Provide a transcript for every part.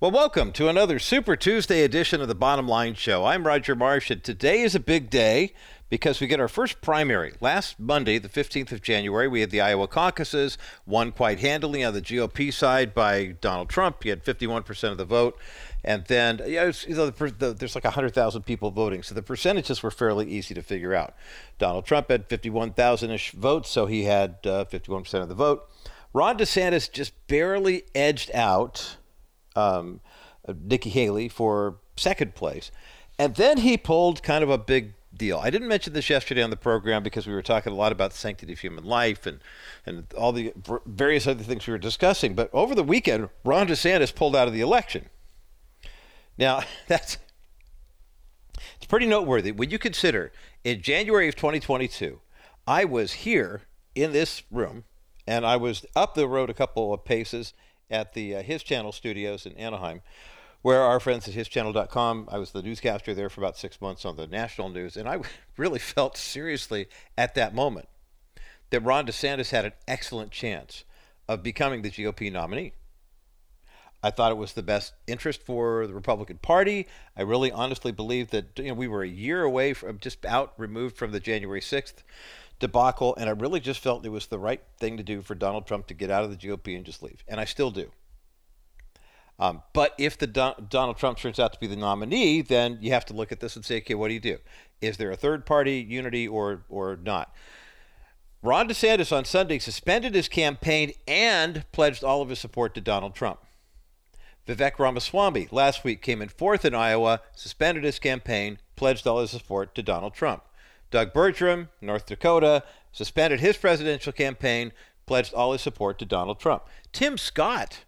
Well, welcome to another Super Tuesday edition of the Bottom Line Show. I'm Roger Marsh, and today is a big day because we get our first primary. Last Monday, the 15th of January, we had the Iowa caucuses, won quite handily on the GOP side by Donald Trump. He had 51% of the vote. And then, you know, there's like 100,000 people voting, so the percentages were fairly easy to figure out. Donald Trump had 51,000 ish votes, so he had uh, 51% of the vote. Ron DeSantis just barely edged out um, Nikki Haley for second place. And then he pulled kind of a big deal. I didn't mention this yesterday on the program because we were talking a lot about the sanctity of human life and, and all the various other things we were discussing. But over the weekend, Ron DeSantis pulled out of the election. Now, that's it's pretty noteworthy when you consider in January of 2022, I was here in this room and I was up the road a couple of paces at the uh, His Channel studios in Anaheim, where our friends at hischannel.com, I was the newscaster there for about six months on the national news, and I really felt seriously at that moment that Ron DeSantis had an excellent chance of becoming the GOP nominee. I thought it was the best interest for the Republican Party. I really honestly believe that you know we were a year away from just out removed from the January 6th debacle, and I really just felt it was the right thing to do for Donald Trump to get out of the GOP and just leave, and I still do. Um, but if the Don- Donald Trump turns out to be the nominee, then you have to look at this and say, okay, what do you do? Is there a third party unity or or not? Ron DeSantis on Sunday suspended his campaign and pledged all of his support to Donald Trump. Vivek Ramaswamy last week came in fourth in Iowa, suspended his campaign, pledged all his support to Donald Trump. Doug Burgum, North Dakota, suspended his presidential campaign, pledged all his support to Donald Trump. Tim Scott,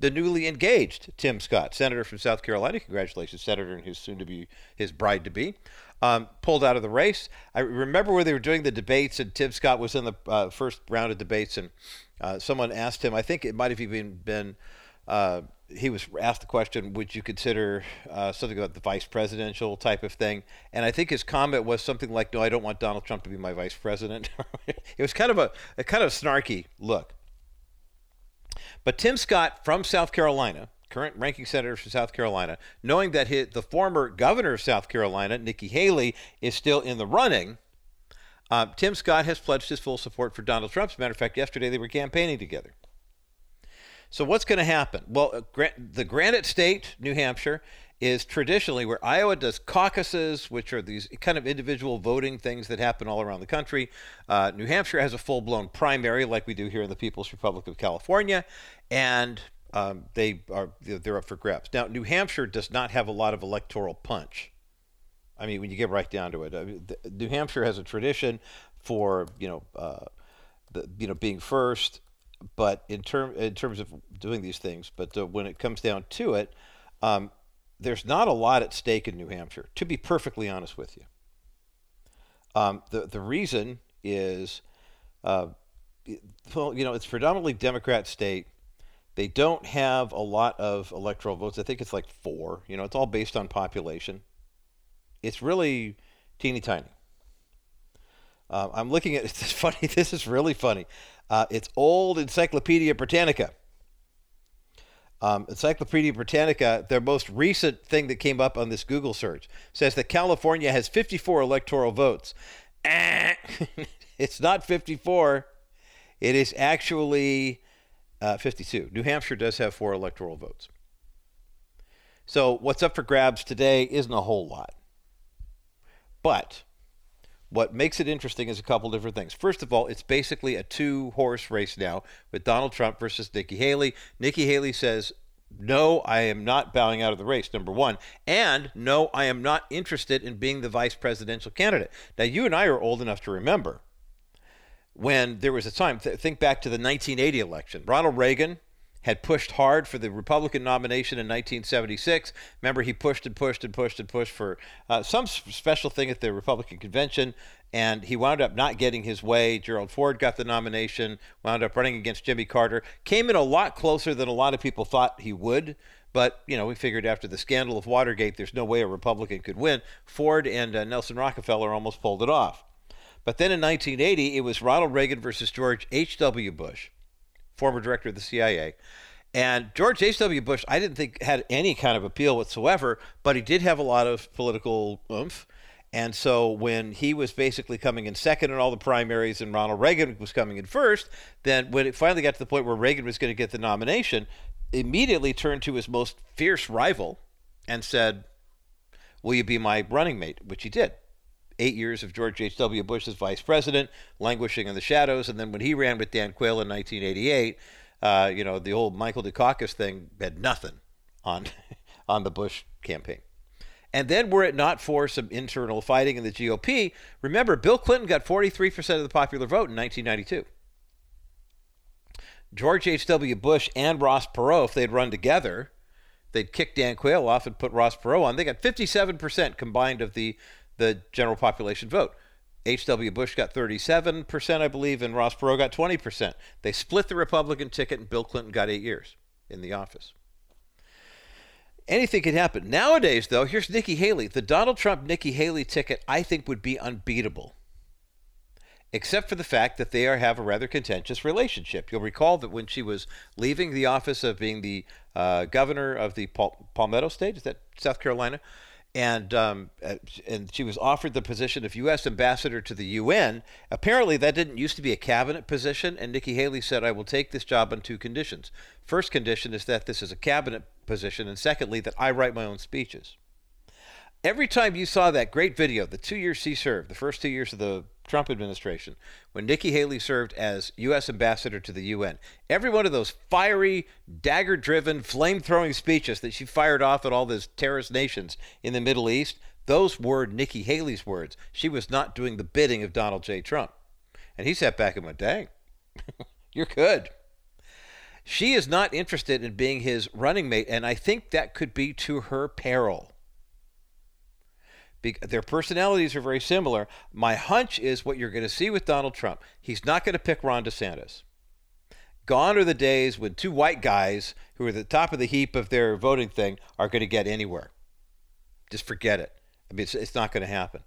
the newly engaged Tim Scott, senator from South Carolina, congratulations, senator and his soon to be his bride to be, um, pulled out of the race. I remember where they were doing the debates, and Tim Scott was in the uh, first round of debates, and uh, someone asked him, I think it might have even been. Uh, he was asked the question, "Would you consider uh, something about the vice presidential type of thing?" And I think his comment was something like, "No, I don't want Donald Trump to be my vice president." it was kind of a, a kind of snarky look. But Tim Scott from South Carolina, current ranking senator from South Carolina, knowing that his, the former governor of South Carolina, Nikki Haley, is still in the running. Uh, Tim Scott has pledged his full support for Donald Trump. As a matter of fact, yesterday they were campaigning together. So what's going to happen? Well, uh, the Granite State, New Hampshire, is traditionally where Iowa does caucuses, which are these kind of individual voting things that happen all around the country. Uh, New Hampshire has a full blown primary, like we do here in the People's Republic of California, and um, they are they're up for grabs. Now, New Hampshire does not have a lot of electoral punch. I mean, when you get right down to it, I mean, New Hampshire has a tradition for you know uh, you know being first but in term in terms of doing these things, but uh, when it comes down to it, um, there's not a lot at stake in New Hampshire. To be perfectly honest with you, um, the the reason is, uh, well, you know, it's predominantly Democrat state. They don't have a lot of electoral votes. I think it's like four. You know, it's all based on population. It's really teeny tiny. Uh, I'm looking at it's funny. This is really funny. Uh, it's old Encyclopedia Britannica. Um, Encyclopedia Britannica, their most recent thing that came up on this Google search, says that California has 54 electoral votes. it's not 54. It is actually uh, 52. New Hampshire does have four electoral votes. So what's up for grabs today isn't a whole lot. But what makes it interesting is a couple different things. First of all, it's basically a two horse race now with Donald Trump versus Nikki Haley. Nikki Haley says, no, I am not bowing out of the race, number one. And no, I am not interested in being the vice presidential candidate. Now, you and I are old enough to remember when there was a time, th- think back to the 1980 election. Ronald Reagan had pushed hard for the Republican nomination in 1976. Remember, he pushed and pushed and pushed and pushed for uh, some special thing at the Republican convention, and he wound up not getting his way. Gerald Ford got the nomination, wound up running against Jimmy Carter, came in a lot closer than a lot of people thought he would. But, you know, we figured after the scandal of Watergate, there's no way a Republican could win. Ford and uh, Nelson Rockefeller almost pulled it off. But then in 1980, it was Ronald Reagan versus George H.W. Bush former director of the CIA. And George H.W. Bush, I didn't think had any kind of appeal whatsoever, but he did have a lot of political oomph. And so when he was basically coming in second in all the primaries and Ronald Reagan was coming in first, then when it finally got to the point where Reagan was going to get the nomination, immediately turned to his most fierce rival and said, Will you be my running mate? Which he did. Eight years of George H.W. Bush as vice president, languishing in the shadows. And then when he ran with Dan Quayle in 1988, uh, you know, the old Michael Dukakis thing had nothing on, on the Bush campaign. And then, were it not for some internal fighting in the GOP, remember, Bill Clinton got 43% of the popular vote in 1992. George H.W. Bush and Ross Perot, if they'd run together, they'd kick Dan Quayle off and put Ross Perot on. They got 57% combined of the, the general population vote. H.W. Bush got 37%, I believe, and Ross Perot got 20%. They split the Republican ticket, and Bill Clinton got eight years in the office. Anything can happen. Nowadays, though, here's Nikki Haley. The Donald Trump Nikki Haley ticket, I think, would be unbeatable except for the fact that they are, have a rather contentious relationship. You'll recall that when she was leaving the office of being the uh, governor of the Pal- Palmetto State, is that South Carolina? And um, uh, and she was offered the position of U.S. ambassador to the UN. Apparently, that didn't used to be a cabinet position. And Nikki Haley said, "I will take this job on two conditions. First condition is that this is a cabinet position, and secondly, that I write my own speeches." Every time you saw that great video, the two years she served, the first two years of the Trump administration, when Nikki Haley served as U.S. ambassador to the UN, every one of those fiery, dagger driven, flame throwing speeches that she fired off at all those terrorist nations in the Middle East, those were Nikki Haley's words. She was not doing the bidding of Donald J. Trump. And he sat back and went, dang, you're good. She is not interested in being his running mate, and I think that could be to her peril their personalities are very similar. My hunch is what you're going to see with Donald Trump. He's not going to pick Ron DeSantis. Gone are the days when two white guys who are at the top of the heap of their voting thing are going to get anywhere. Just forget it. I mean, it's, it's not going to happen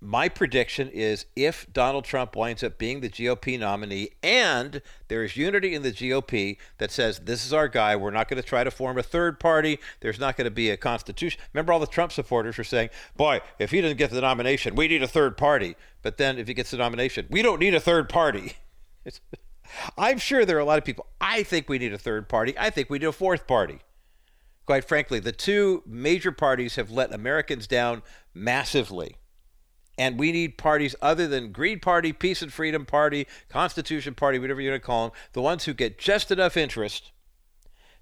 my prediction is if Donald Trump winds up being the GOP nominee and there is unity in the GOP that says this is our guy, we're not going to try to form a third party, there's not going to be a constitution. Remember, all the Trump supporters were saying, boy, if he doesn't get the nomination, we need a third party. But then if he gets the nomination, we don't need a third party. I'm sure there are a lot of people. I think we need a third party. I think we need a fourth party. Quite frankly, the two major parties have let Americans down massively and we need parties other than Green Party, Peace and Freedom Party, Constitution Party, whatever you want to call them, the ones who get just enough interest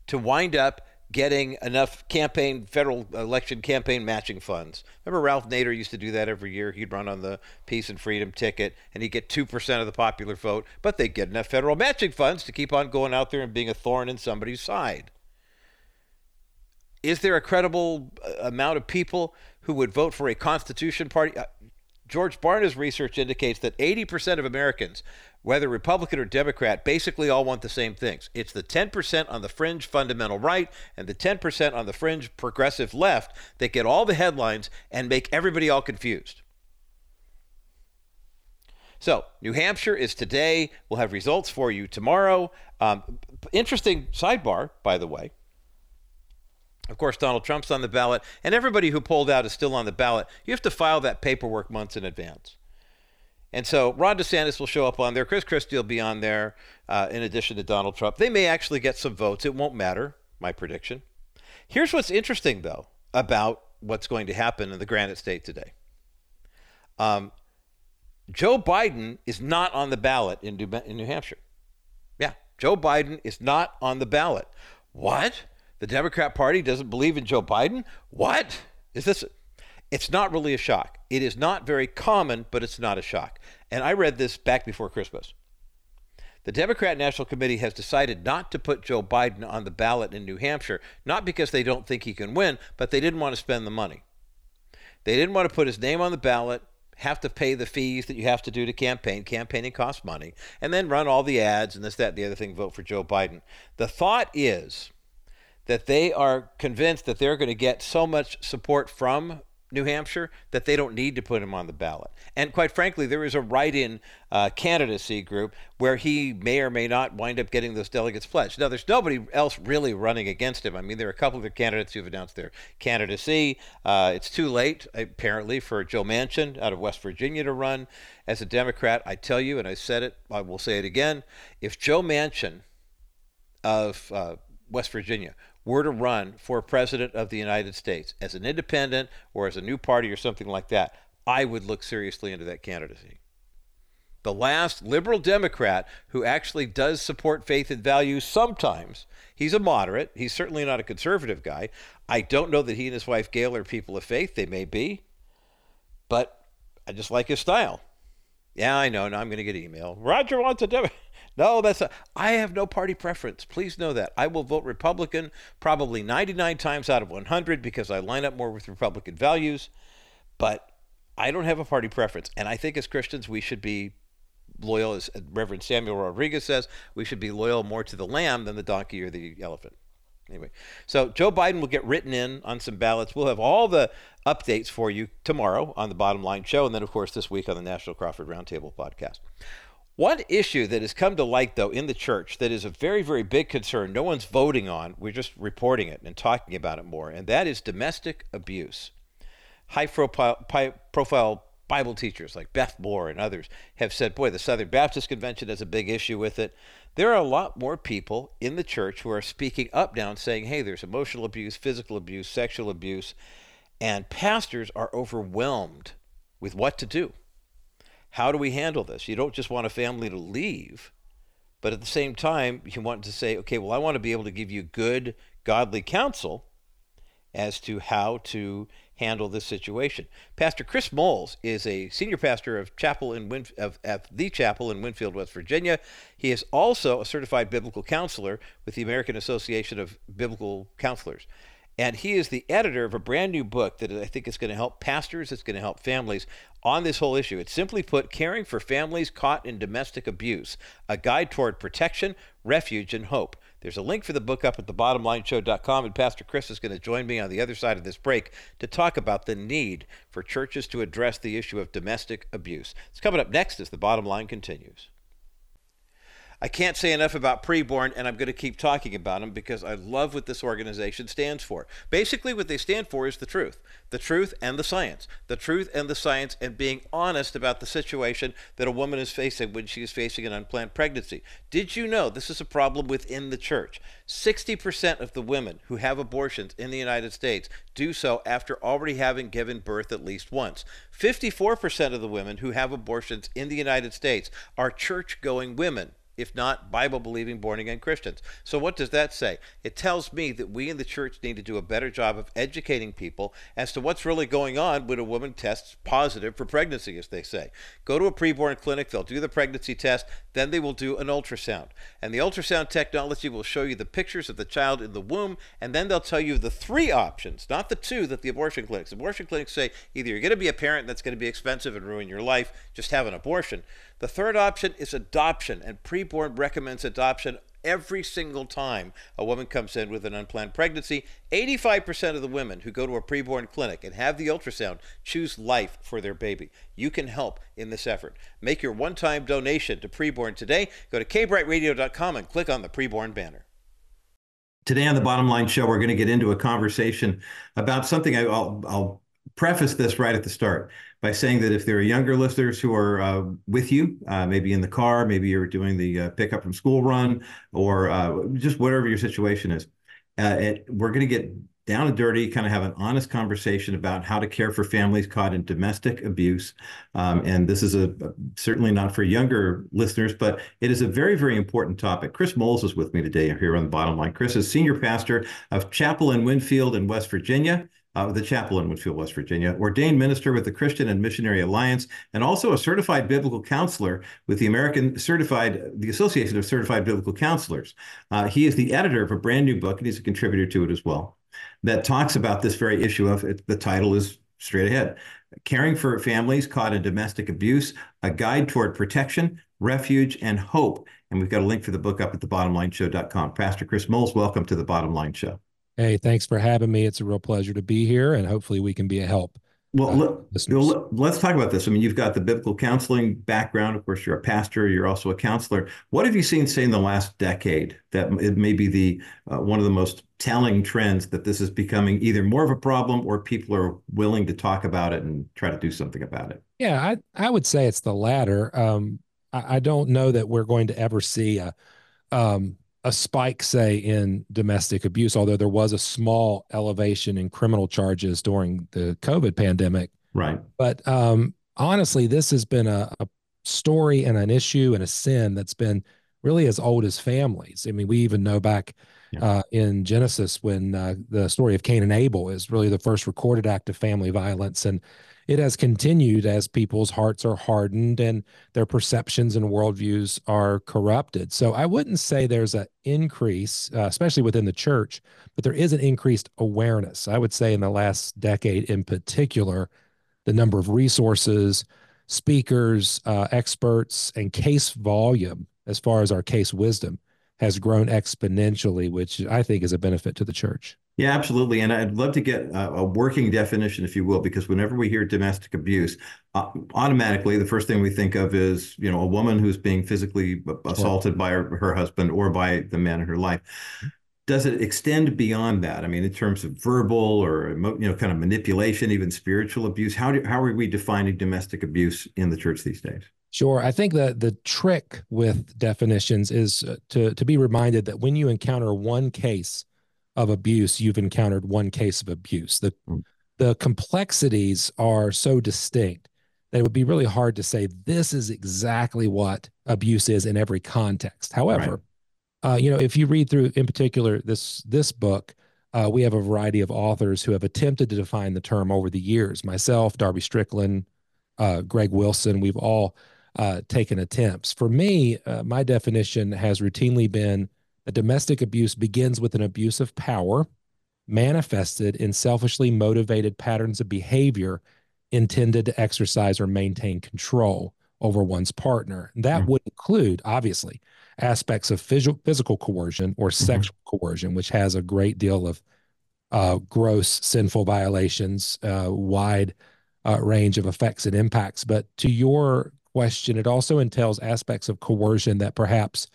to wind up getting enough campaign, federal election campaign matching funds. Remember Ralph Nader used to do that every year. He'd run on the Peace and Freedom ticket and he'd get 2% of the popular vote, but they'd get enough federal matching funds to keep on going out there and being a thorn in somebody's side. Is there a credible uh, amount of people who would vote for a Constitution Party? George Barna's research indicates that 80% of Americans, whether Republican or Democrat, basically all want the same things. It's the 10% on the fringe fundamental right and the 10% on the fringe progressive left that get all the headlines and make everybody all confused. So, New Hampshire is today. We'll have results for you tomorrow. Um, interesting sidebar, by the way. Of course, Donald Trump's on the ballot, and everybody who pulled out is still on the ballot. You have to file that paperwork months in advance. And so Ron DeSantis will show up on there. Chris Christie will be on there uh, in addition to Donald Trump. They may actually get some votes. It won't matter, my prediction. Here's what's interesting, though, about what's going to happen in the Granite State today. Um, Joe Biden is not on the ballot in New, in New Hampshire. Yeah, Joe Biden is not on the ballot. What? The Democrat Party doesn't believe in Joe Biden? What? Is this? It's not really a shock. It is not very common, but it's not a shock. And I read this back before Christmas. The Democrat National Committee has decided not to put Joe Biden on the ballot in New Hampshire, not because they don't think he can win, but they didn't want to spend the money. They didn't want to put his name on the ballot, have to pay the fees that you have to do to campaign. Campaigning costs money, and then run all the ads and this, that, and the other thing, vote for Joe Biden. The thought is that they are convinced that they're going to get so much support from New Hampshire that they don't need to put him on the ballot. And quite frankly, there is a write in uh, candidacy group where he may or may not wind up getting those delegates pledged. Now, there's nobody else really running against him. I mean, there are a couple of candidates who've announced their candidacy. Uh, it's too late, apparently, for Joe Manchin out of West Virginia to run as a Democrat. I tell you, and I said it, I will say it again if Joe Manchin of uh, West Virginia were to run for president of the United States as an independent or as a new party or something like that, I would look seriously into that candidacy. The last liberal Democrat who actually does support faith and values sometimes, he's a moderate. He's certainly not a conservative guy. I don't know that he and his wife Gail are people of faith. They may be. But I just like his style. Yeah, I know. Now I'm going to get email. Roger wants a Democrat. No, that's a, I have no party preference. Please know that. I will vote Republican probably 99 times out of 100 because I line up more with Republican values, but I don't have a party preference. And I think as Christians, we should be loyal, as Reverend Samuel Rodriguez says, we should be loyal more to the lamb than the donkey or the elephant. Anyway, so Joe Biden will get written in on some ballots. We'll have all the updates for you tomorrow on the Bottom Line Show, and then, of course, this week on the National Crawford Roundtable podcast. One issue that has come to light, though, in the church that is a very, very big concern, no one's voting on, we're just reporting it and talking about it more, and that is domestic abuse. High profile Bible teachers like Beth Moore and others have said, boy, the Southern Baptist Convention has a big issue with it. There are a lot more people in the church who are speaking up now and saying, hey, there's emotional abuse, physical abuse, sexual abuse, and pastors are overwhelmed with what to do. How do we handle this? You don't just want a family to leave, but at the same time, you want to say, okay, well, I want to be able to give you good, godly counsel as to how to handle this situation. Pastor Chris Moles is a senior pastor of chapel in Win- of, of the chapel in Winfield, West Virginia. He is also a certified biblical counselor with the American Association of Biblical Counselors. And he is the editor of a brand new book that I think is going to help pastors, it's going to help families on this whole issue. It's simply put Caring for Families Caught in Domestic Abuse, a guide toward protection, refuge, and hope. There's a link for the book up at thebottomlineshow.com, and Pastor Chris is going to join me on the other side of this break to talk about the need for churches to address the issue of domestic abuse. It's coming up next as the bottom line continues. I can't say enough about preborn, and I'm going to keep talking about them because I love what this organization stands for. Basically, what they stand for is the truth the truth and the science. The truth and the science, and being honest about the situation that a woman is facing when she is facing an unplanned pregnancy. Did you know this is a problem within the church? 60% of the women who have abortions in the United States do so after already having given birth at least once. 54% of the women who have abortions in the United States are church going women if not Bible believing born again Christians. So, what does that say? It tells me that we in the church need to do a better job of educating people as to what's really going on when a woman tests positive for pregnancy, as they say. Go to a preborn clinic, they'll do the pregnancy test, then they will do an ultrasound. And the ultrasound technology will show you the pictures of the child in the womb, and then they'll tell you the three options, not the two that the abortion clinics. Abortion clinics say either you're going to be a parent that's going to be expensive and ruin your life, just have an abortion. The third option is adoption, and preborn recommends adoption every single time a woman comes in with an unplanned pregnancy. 85% of the women who go to a preborn clinic and have the ultrasound choose life for their baby. You can help in this effort. Make your one time donation to preborn today. Go to kbrightradio.com and click on the preborn banner. Today on the Bottom Line Show, we're going to get into a conversation about something I, will I'll preface this right at the start by saying that if there are younger listeners who are uh, with you, uh, maybe in the car, maybe you're doing the uh, pickup from school run, or uh, just whatever your situation is, uh, it, we're going to get down and dirty, kind of have an honest conversation about how to care for families caught in domestic abuse. Um, and this is a, certainly not for younger listeners, but it is a very, very important topic. Chris Moles is with me today here on the bottom line. Chris is senior pastor of Chapel in Winfield in West Virginia uh, the chapel in Woodfield, West Virginia, ordained minister with the Christian and Missionary Alliance, and also a certified biblical counselor with the American Certified, the Association of Certified Biblical Counselors. Uh, he is the editor of a brand new book, and he's a contributor to it as well, that talks about this very issue of it. The title is straight ahead Caring for Families Caught in Domestic Abuse, a guide toward protection, refuge, and hope. And we've got a link for the book up at thebottomlineshow.com. Pastor Chris Moles, welcome to the Bottom Line Show. Hey, thanks for having me. It's a real pleasure to be here, and hopefully we can be a help Well, uh, let, us talk about this. I mean, you've got the biblical counseling background. Of course, you're a pastor. You're also a counselor. What have you seen, say, in the last decade that it may be the uh, one of the most telling trends that this is becoming either more of a problem or people are willing to talk about it and try to do something about it? Yeah, I I would say it's the latter. Um, I, I don't know that we're going to ever see a um, a spike, say, in domestic abuse, although there was a small elevation in criminal charges during the COVID pandemic. Right. But um, honestly, this has been a, a, story and an issue and a sin that's been really as old as families. I mean, we even know back yeah. uh, in Genesis when uh, the story of Cain and Abel is really the first recorded act of family violence. And it has continued as people's hearts are hardened and their perceptions and worldviews are corrupted. So I wouldn't say there's an increase, uh, especially within the church, but there is an increased awareness. I would say in the last decade in particular, the number of resources, speakers, uh, experts, and case volume, as far as our case wisdom, has grown exponentially, which I think is a benefit to the church. Yeah, absolutely. And I'd love to get a, a, working definition, if you will, because whenever we hear domestic abuse, uh, automatically the first thing we think of is, you know, a woman who's being physically assaulted by her, her husband or by the man in her life. Does it extend beyond that? I mean, in terms of verbal or you know, kind of manipulation, even spiritual abuse. How do how are we defining domestic abuse in the church these days? Sure. I think that the trick with definitions is uh, to to be reminded that when you encounter one case of abuse, you've encountered one case of abuse. The mm. the complexities are so distinct that it would be really hard to say this is exactly what abuse is in every context. However, right. uh, you know, if you read through, in particular, this this book, uh, we have a variety of authors who have attempted to define the term over the years. Myself, Darby Strickland, uh, Greg Wilson, we've all uh, taken attempts. For me, uh, my definition has routinely been that domestic abuse begins with an abuse of power manifested in selfishly motivated patterns of behavior intended to exercise or maintain control over one's partner. That mm-hmm. would include, obviously, aspects of phys- physical coercion or mm-hmm. sexual coercion, which has a great deal of uh, gross sinful violations, uh, wide uh, range of effects and impacts. But to your question, it also entails aspects of coercion that perhaps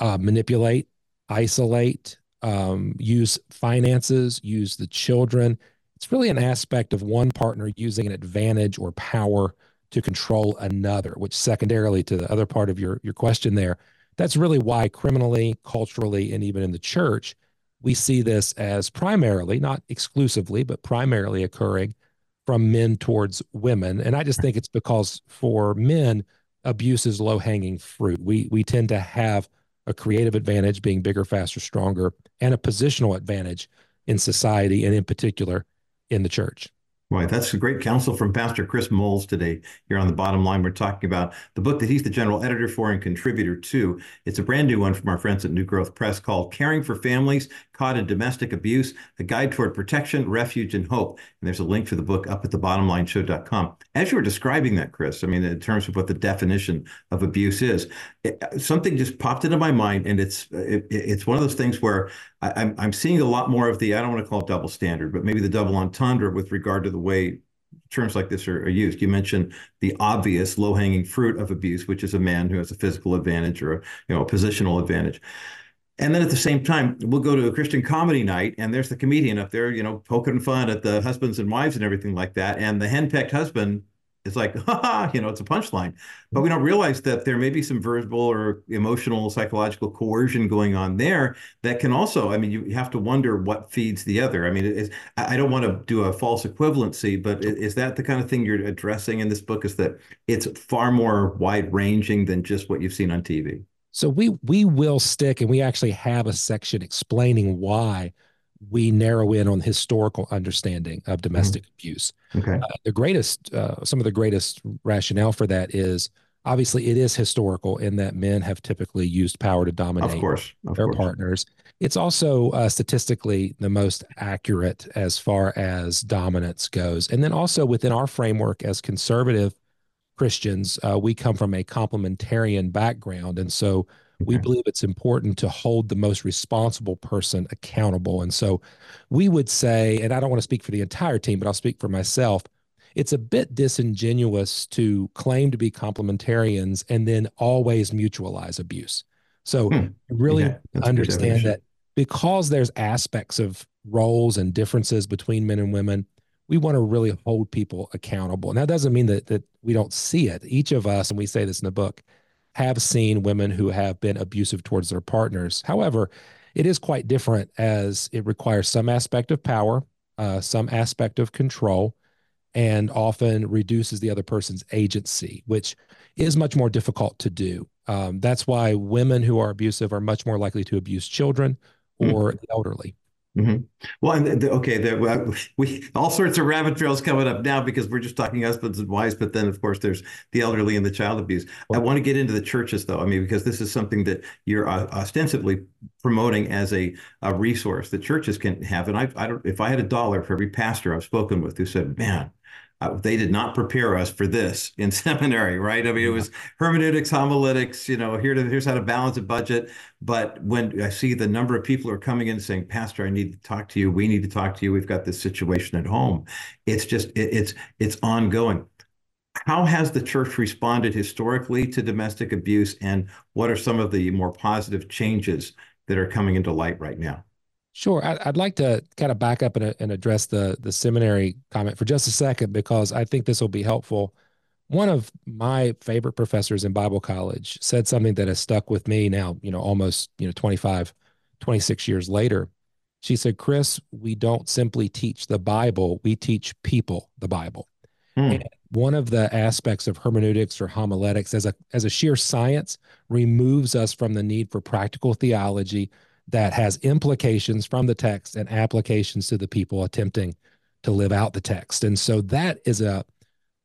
uh, manipulate isolate, um, use finances, use the children. It's really an aspect of one partner using an advantage or power to control another, which secondarily to the other part of your, your question there, that's really why criminally, culturally, and even in the church, we see this as primarily, not exclusively, but primarily occurring from men towards women. And I just think it's because for men, abuse is low hanging fruit. We we tend to have a creative advantage, being bigger, faster, stronger, and a positional advantage in society and in particular in the church. Right. That's a great counsel from Pastor Chris Moles today here on the bottom line. We're talking about the book that he's the general editor for and contributor to. It's a brand new one from our friends at New Growth Press called Caring for Families Caught Domestic Abuse, a guide toward protection, refuge, and hope. And there's a link to the book up at the thebottomlineshow.com. As you were describing that, Chris, I mean, in terms of what the definition of abuse is, it, something just popped into my mind. And it's it, it's one of those things where I, I'm, I'm seeing a lot more of the, I don't want to call it double standard, but maybe the double entendre with regard to the way terms like this are, are, used. You mentioned the obvious low-hanging fruit of abuse, which is a man who has a physical advantage or a, you know a positional advantage. And then at the same time, we'll go to a Christian comedy night, and there's the comedian up there, you know, poking fun at the husbands and wives and everything like that. And the henpecked husband is like, ha ha, you know, it's a punchline. But we don't realize that there may be some verbal or emotional, psychological coercion going on there that can also, I mean, you have to wonder what feeds the other. I mean, I don't want to do a false equivalency, but is that the kind of thing you're addressing in this book? Is that it's far more wide ranging than just what you've seen on TV? So we we will stick, and we actually have a section explaining why we narrow in on historical understanding of domestic mm-hmm. abuse. Okay. Uh, the greatest, uh, some of the greatest rationale for that is obviously it is historical in that men have typically used power to dominate of course, of their course. partners. It's also uh, statistically the most accurate as far as dominance goes. And then also within our framework as conservative Christians, uh, we come from a complementarian background. And so we believe it's important to hold the most responsible person accountable. And so we would say, and I don't want to speak for the entire team, but I'll speak for myself. it's a bit disingenuous to claim to be complementarians and then always mutualize abuse. So hmm. really yeah, understand that because there's aspects of roles and differences between men and women, we want to really hold people accountable. And that doesn't mean that that we don't see it. Each of us, and we say this in the book, have seen women who have been abusive towards their partners. However, it is quite different as it requires some aspect of power, uh, some aspect of control, and often reduces the other person's agency, which is much more difficult to do. Um, that's why women who are abusive are much more likely to abuse children or mm. the elderly. Mm-hmm. Well, and the, the, okay, the, we all sorts of rabbit trails coming up now because we're just talking husbands and wives, but then of course there's the elderly and the child abuse. I want to get into the churches though. I mean, because this is something that you're uh, ostensibly promoting as a, a resource that churches can have. And I, I don't, if I had a dollar for every pastor I've spoken with who said, "Man, uh, they did not prepare us for this in seminary, right? I mean, it was hermeneutics, homiletics, you know, here to, here's how to balance a budget. But when I see the number of people who are coming in saying, Pastor, I need to talk to you. We need to talk to you. We've got this situation at home. It's just, it, it's, it's ongoing. How has the church responded historically to domestic abuse? And what are some of the more positive changes that are coming into light right now? Sure. I'd like to kind of back up and, and address the the seminary comment for just a second because I think this will be helpful. One of my favorite professors in Bible college said something that has stuck with me now, you know, almost, you know, 25, 26 years later. She said, Chris, we don't simply teach the Bible, we teach people the Bible. Hmm. And one of the aspects of hermeneutics or homiletics as a as a sheer science removes us from the need for practical theology that has implications from the text and applications to the people attempting to live out the text. And so that is a,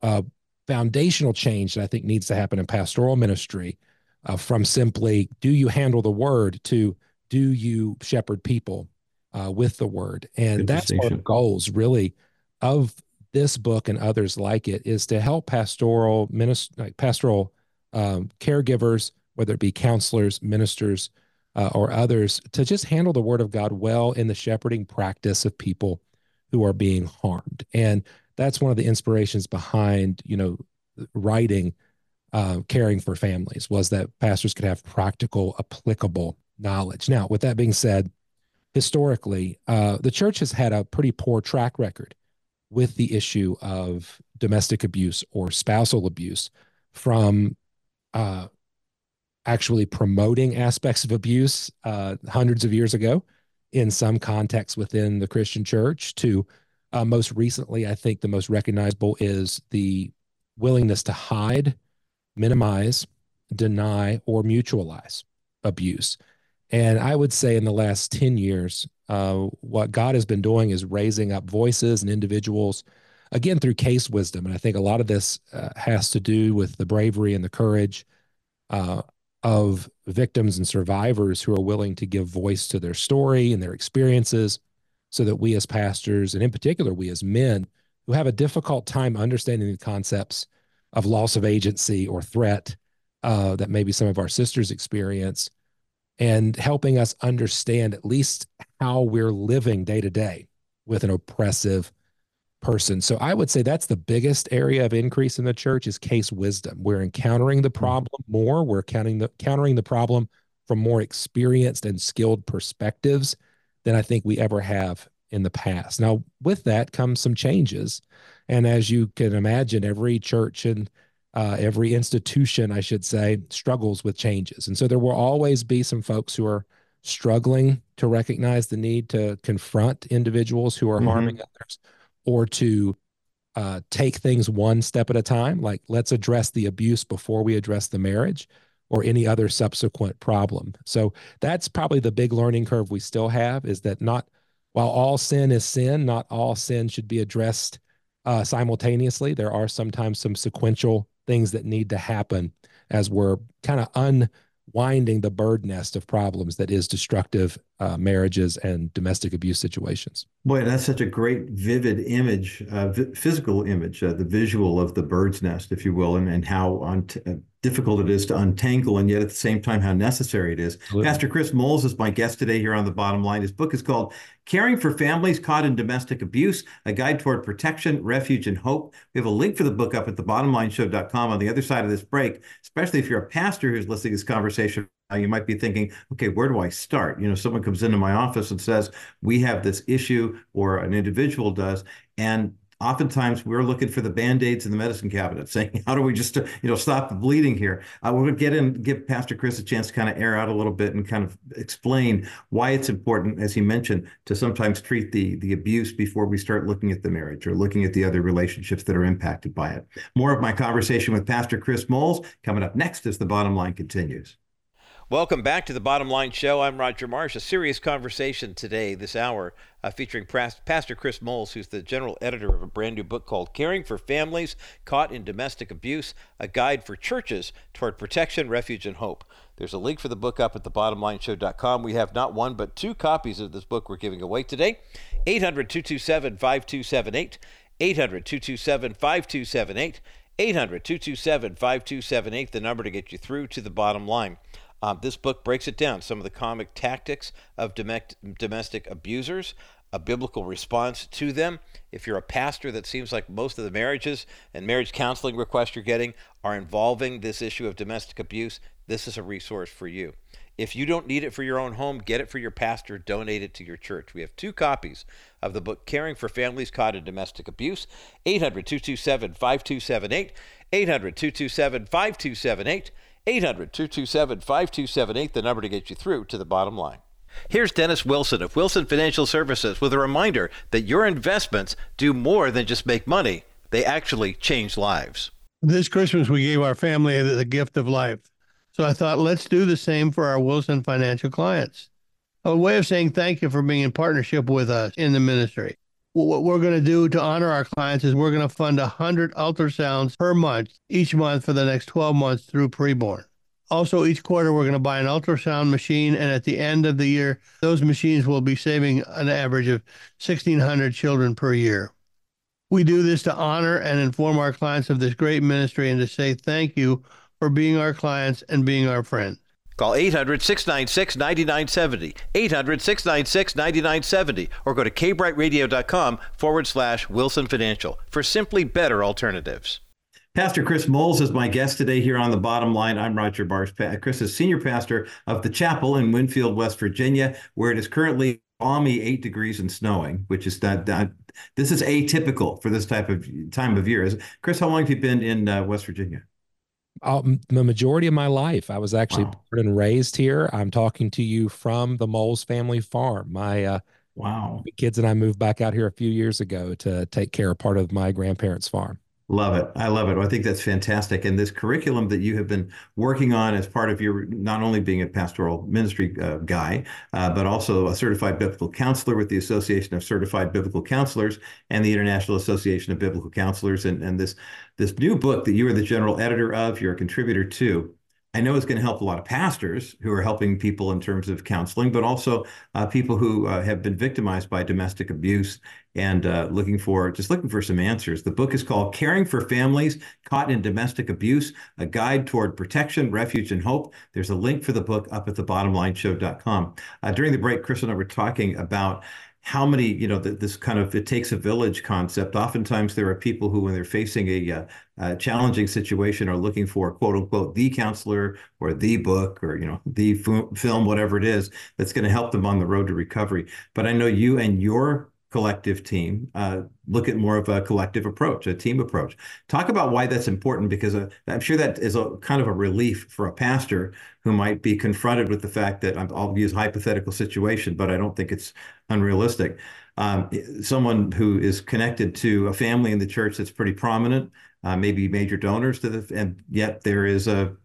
a foundational change that I think needs to happen in pastoral ministry uh, from simply do you handle the word to do you shepherd people uh, with the word. And that's one of the goals really of this book and others like it is to help pastoral minister, like pastoral um, caregivers, whether it be counselors, ministers, uh, or others to just handle the word of God well in the shepherding practice of people who are being harmed. And that's one of the inspirations behind, you know, writing uh, caring for families was that pastors could have practical, applicable knowledge. Now, with that being said, historically, uh, the church has had a pretty poor track record with the issue of domestic abuse or spousal abuse from uh, actually promoting aspects of abuse uh, hundreds of years ago in some contexts within the Christian church to uh, most recently, I think the most recognizable is the willingness to hide, minimize, deny, or mutualize abuse. And I would say in the last 10 years, uh, what God has been doing is raising up voices and individuals, again, through case wisdom. And I think a lot of this uh, has to do with the bravery and the courage uh, of victims and survivors who are willing to give voice to their story and their experiences so that we as pastors, and in particular, we as men who have a difficult time understanding the concepts of loss of agency or threat uh, that maybe some of our sisters experience, and helping us understand at least how we're living day to day with an oppressive person. So I would say that's the biggest area of increase in the church is case wisdom. We're encountering the hmm. problem more. We're counting the countering the problem from more experienced and skilled perspectives than I think we ever have in the past. Now, with that comes some changes. And as you can imagine, every church and uh, every institution, I should say, struggles with changes. And so there will always be some folks who are struggling to recognize the need to confront individuals who are mm-hmm. harming others or to uh, take things one step at a time, like let's address the abuse before we address the marriage or any other subsequent problem. So that's probably the big learning curve we still have is that not while all sin is sin, not all sin should be addressed uh, simultaneously. There are sometimes some sequential things that need to happen as we're kind of un winding the bird nest of problems that is destructive uh, marriages and domestic abuse situations. Boy, that's such a great, vivid image, uh, physical image, uh, the visual of the bird's nest, if you will, and, and how on t- uh, difficult it is to untangle, and yet at the same time, how necessary it is. Absolutely. Pastor Chris Moles is my guest today here on the bottom line. His book is called Caring for Families Caught in Domestic Abuse, a guide toward protection, refuge, and hope. We have a link for the book up at thebottomlineshow.com on the other side of this break, especially if you're a pastor who's listening to this conversation. You might be thinking, okay, where do I start? You know, someone comes into my office and says, we have this issue, or an individual does, and oftentimes we're looking for the band-aids in the medicine cabinet saying how do we just you know stop the bleeding here? Uh, we're going to get in give pastor chris a chance to kind of air out a little bit and kind of explain why it's important as he mentioned to sometimes treat the the abuse before we start looking at the marriage or looking at the other relationships that are impacted by it. More of my conversation with pastor chris moles coming up next as the bottom line continues Welcome back to the Bottom Line Show. I'm Roger Marsh. A serious conversation today, this hour, uh, featuring Pastor Chris Moles, who's the general editor of a brand new book called Caring for Families Caught in Domestic Abuse A Guide for Churches Toward Protection, Refuge, and Hope. There's a link for the book up at thebottomlineshow.com. We have not one, but two copies of this book we're giving away today 800 227 5278. 800 227 5278. 800 227 5278, the number to get you through to the bottom line. Um, this book breaks it down some of the comic tactics of domestic abusers, a biblical response to them. If you're a pastor that seems like most of the marriages and marriage counseling requests you're getting are involving this issue of domestic abuse, this is a resource for you. If you don't need it for your own home, get it for your pastor, donate it to your church. We have two copies of the book Caring for Families Caught in Domestic Abuse, 800 227 5278, 800 227 5278. 800 227 5278, the number to get you through to the bottom line. Here's Dennis Wilson of Wilson Financial Services with a reminder that your investments do more than just make money, they actually change lives. This Christmas, we gave our family the gift of life. So I thought, let's do the same for our Wilson Financial clients. A way of saying thank you for being in partnership with us in the ministry. What we're going to do to honor our clients is we're going to fund 100 ultrasounds per month each month for the next 12 months through preborn. Also, each quarter, we're going to buy an ultrasound machine, and at the end of the year, those machines will be saving an average of 1,600 children per year. We do this to honor and inform our clients of this great ministry and to say thank you for being our clients and being our friends. Call 800 696 9970, 800 696 9970, or go to kbrightradio.com forward slash Wilson Financial for simply better alternatives. Pastor Chris Moles is my guest today here on the bottom line. I'm Roger Marsh. Chris is senior pastor of the chapel in Winfield, West Virginia, where it is currently balmy eight degrees and snowing, which is that, that this is atypical for this type of time of year. Chris, how long have you been in uh, West Virginia? Um, the majority of my life. I was actually wow. born and raised here. I'm talking to you from the Moles family farm. My uh, wow kids and I moved back out here a few years ago to take care of part of my grandparents' farm. Love it. I love it. I think that's fantastic. And this curriculum that you have been working on as part of your not only being a pastoral ministry uh, guy, uh, but also a certified biblical counselor with the Association of Certified Biblical Counselors and the International Association of Biblical Counselors. And, and this, this new book that you are the general editor of, you're a contributor to, I know it's going to help a lot of pastors who are helping people in terms of counseling, but also uh, people who uh, have been victimized by domestic abuse and uh, looking for just looking for some answers. The book is called "Caring for Families Caught in Domestic Abuse: A Guide Toward Protection, Refuge, and Hope." There's a link for the book up at thebottomlineshow.com. Uh, during the break, Chris and I were talking about how many you know this kind of it takes a village concept. Oftentimes there are people who when they're facing a, uh, a, challenging situation are looking for quote unquote the counselor or the book or you know the film whatever it is that's going to help them on the road to recovery. But i know you and your collective team uh, look at more of a collective approach a team approach. Talk about why that's important because uh, i'm sure that is a kind of a relief for a pastor who might be confronted with the fact that i'll use a hypothetical situation but i don't think it's unrealistic. Um, someone who is connected to a family in the church that's pretty prominent uh, maybe major donors to the and yet there is a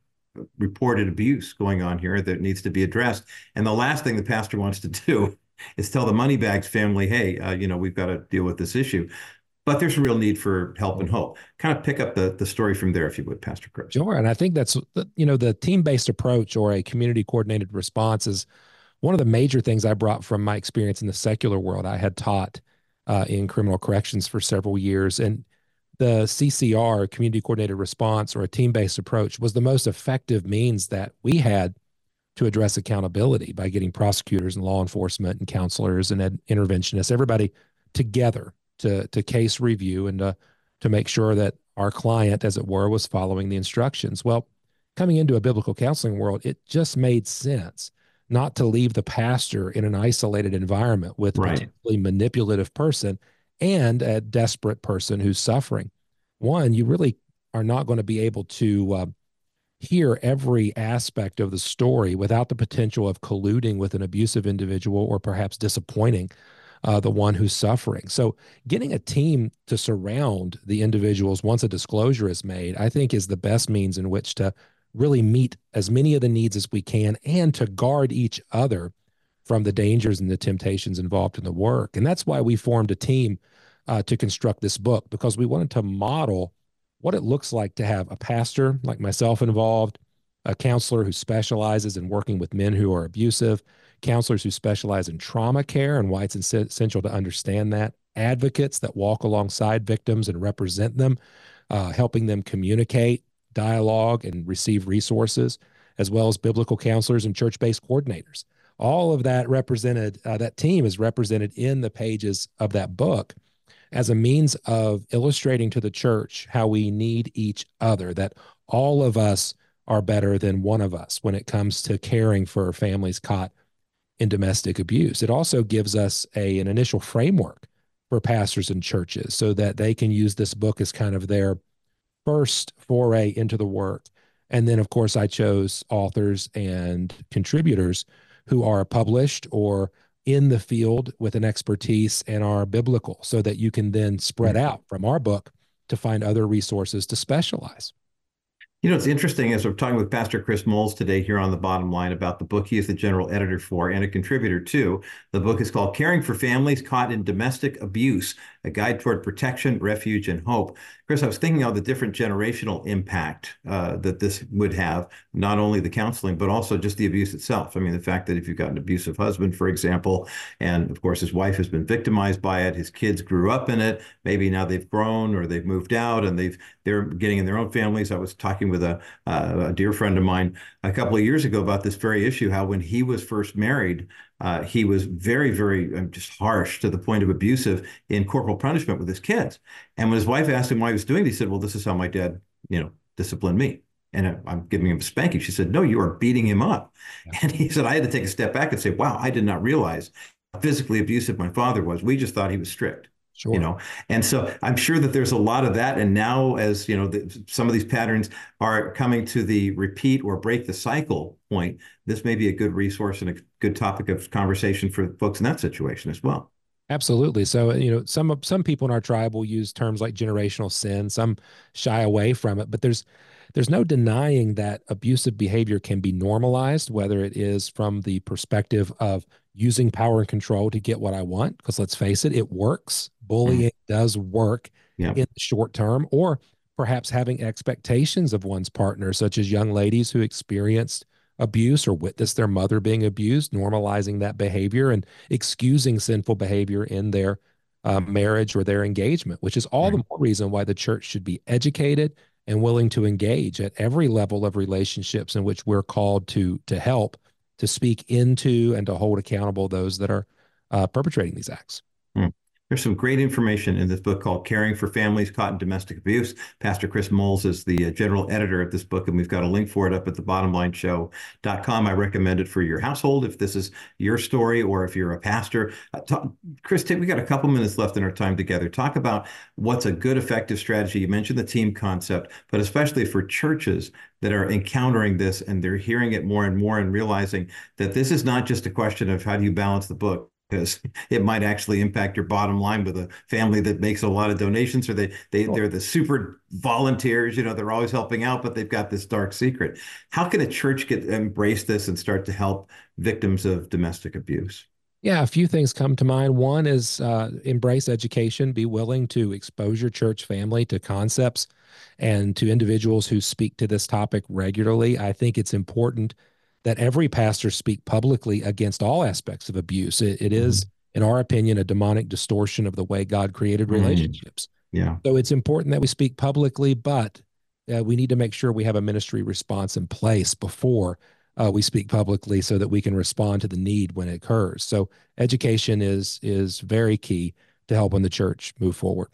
reported abuse going on here that needs to be addressed. And the last thing the pastor wants to do is tell the Moneybags family, hey, uh, you know, we've got to deal with this issue. But there's a real need for help and hope. Kind of pick up the, the story from there, if you would, Pastor Chris. Sure. And I think that's, you know, the team based approach or a community coordinated response is one of the major things I brought from my experience in the secular world. I had taught uh, in criminal corrections for several years. And the CCR, community coordinated response, or a team based approach was the most effective means that we had to address accountability by getting prosecutors and law enforcement and counselors and ed- interventionists, everybody together to, to case review and to, to make sure that our client, as it were, was following the instructions. Well, coming into a biblical counseling world, it just made sense not to leave the pastor in an isolated environment with right. a potentially manipulative person and a desperate person who's suffering. One, you really are not going to be able to uh, hear every aspect of the story without the potential of colluding with an abusive individual or perhaps disappointing uh, the one who's suffering. So, getting a team to surround the individuals once a disclosure is made, I think, is the best means in which to really meet as many of the needs as we can and to guard each other from the dangers and the temptations involved in the work. And that's why we formed a team uh, to construct this book because we wanted to model what it looks like to have a pastor like myself involved, a counselor who specializes in working with men who are abusive, counselors who specialize in trauma care and why it's essential to understand that, advocates that walk alongside victims and represent them, uh, helping them communicate, dialogue, and receive resources, as well as biblical counselors and church based coordinators. All of that represented, uh, that team is represented in the pages of that book as a means of illustrating to the church how we need each other, that all of us are better than one of us when it comes to caring for families caught in domestic abuse. It also gives us a, an initial framework for pastors and churches so that they can use this book as kind of their first foray into the work. And then, of course, I chose authors and contributors who are published or in the field with an expertise and are biblical so that you can then spread mm-hmm. out from our book to find other resources to specialize. You know, it's interesting as we're talking with Pastor Chris Moles today here on the bottom line about the book he is the general editor for and a contributor to. The book is called Caring for Families Caught in Domestic Abuse A Guide Toward Protection, Refuge, and Hope. Chris, I was thinking of the different generational impact uh, that this would have, not only the counseling, but also just the abuse itself. I mean, the fact that if you've got an abusive husband, for example, and of course his wife has been victimized by it, his kids grew up in it, maybe now they've grown or they've moved out and they've they're getting in their own families. I was talking with a, uh, a dear friend of mine a couple of years ago about this very issue, how when he was first married, uh, he was very, very um, just harsh to the point of abusive in corporal punishment with his kids. And when his wife asked him why he was doing it, he said, "Well, this is how my dad, you know, disciplined me." And I'm giving him a spanking. She said, "No, you are beating him up." Yeah. And he said, "I had to take a step back and say, wow, I did not realize how physically abusive my father was. We just thought he was strict." Sure. You know, and so I'm sure that there's a lot of that. And now, as you know, the, some of these patterns are coming to the repeat or break the cycle point, this may be a good resource and a good topic of conversation for folks in that situation as well. Absolutely. So, you know, some some people in our tribe will use terms like generational sin. Some shy away from it, but there's there's no denying that abusive behavior can be normalized, whether it is from the perspective of using power and control to get what I want. Because let's face it, it works. Bullying mm. does work yeah. in the short term, or perhaps having expectations of one's partner, such as young ladies who experienced abuse or witnessed their mother being abused, normalizing that behavior and excusing sinful behavior in their uh, marriage or their engagement, which is all right. the more reason why the church should be educated and willing to engage at every level of relationships in which we're called to to help to speak into and to hold accountable those that are uh, perpetrating these acts. Hmm. There's some great information in this book called Caring for Families Caught in Domestic Abuse. Pastor Chris Moles is the uh, general editor of this book, and we've got a link for it up at the bottomlineshow.com. I recommend it for your household if this is your story or if you're a pastor. Uh, talk, Chris, we got a couple minutes left in our time together. Talk about what's a good, effective strategy. You mentioned the team concept, but especially for churches that are encountering this and they're hearing it more and more and realizing that this is not just a question of how do you balance the book because it might actually impact your bottom line with a family that makes a lot of donations or they they they're the super volunteers you know they're always helping out but they've got this dark secret. How can a church get embrace this and start to help victims of domestic abuse? Yeah a few things come to mind. One is uh, embrace education. Be willing to expose your church family to concepts and to individuals who speak to this topic regularly. I think it's important that every pastor speak publicly against all aspects of abuse. it, it is, mm-hmm. in our opinion, a demonic distortion of the way God created mm-hmm. relationships. Yeah. So it's important that we speak publicly, but uh, we need to make sure we have a ministry response in place before uh, we speak publicly so that we can respond to the need when it occurs. So education is is very key to helping the church move forward.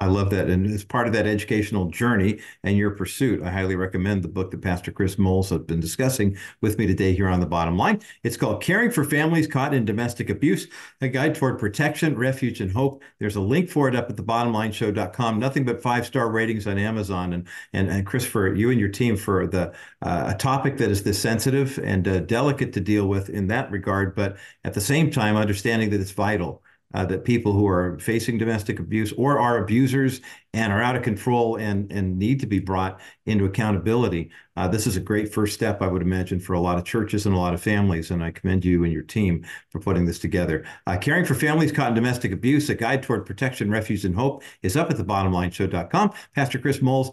I love that. And as part of that educational journey and your pursuit, I highly recommend the book that Pastor Chris Moles has been discussing with me today here on the bottom line. It's called Caring for Families Caught in Domestic Abuse, a guide toward protection, refuge, and hope. There's a link for it up at the thebottomlineshow.com. Nothing but five-star ratings on Amazon. And, and, and Chris, for you and your team for the uh, a topic that is this sensitive and uh, delicate to deal with in that regard, but at the same time, understanding that it's vital uh, that people who are facing domestic abuse or are abusers and are out of control and, and need to be brought into accountability. Uh, this is a great first step, I would imagine, for a lot of churches and a lot of families. And I commend you and your team for putting this together. Uh, Caring for Families Caught in Domestic Abuse, a guide toward protection, refuge, and hope is up at thebottomlineshow.com. Pastor Chris Moles,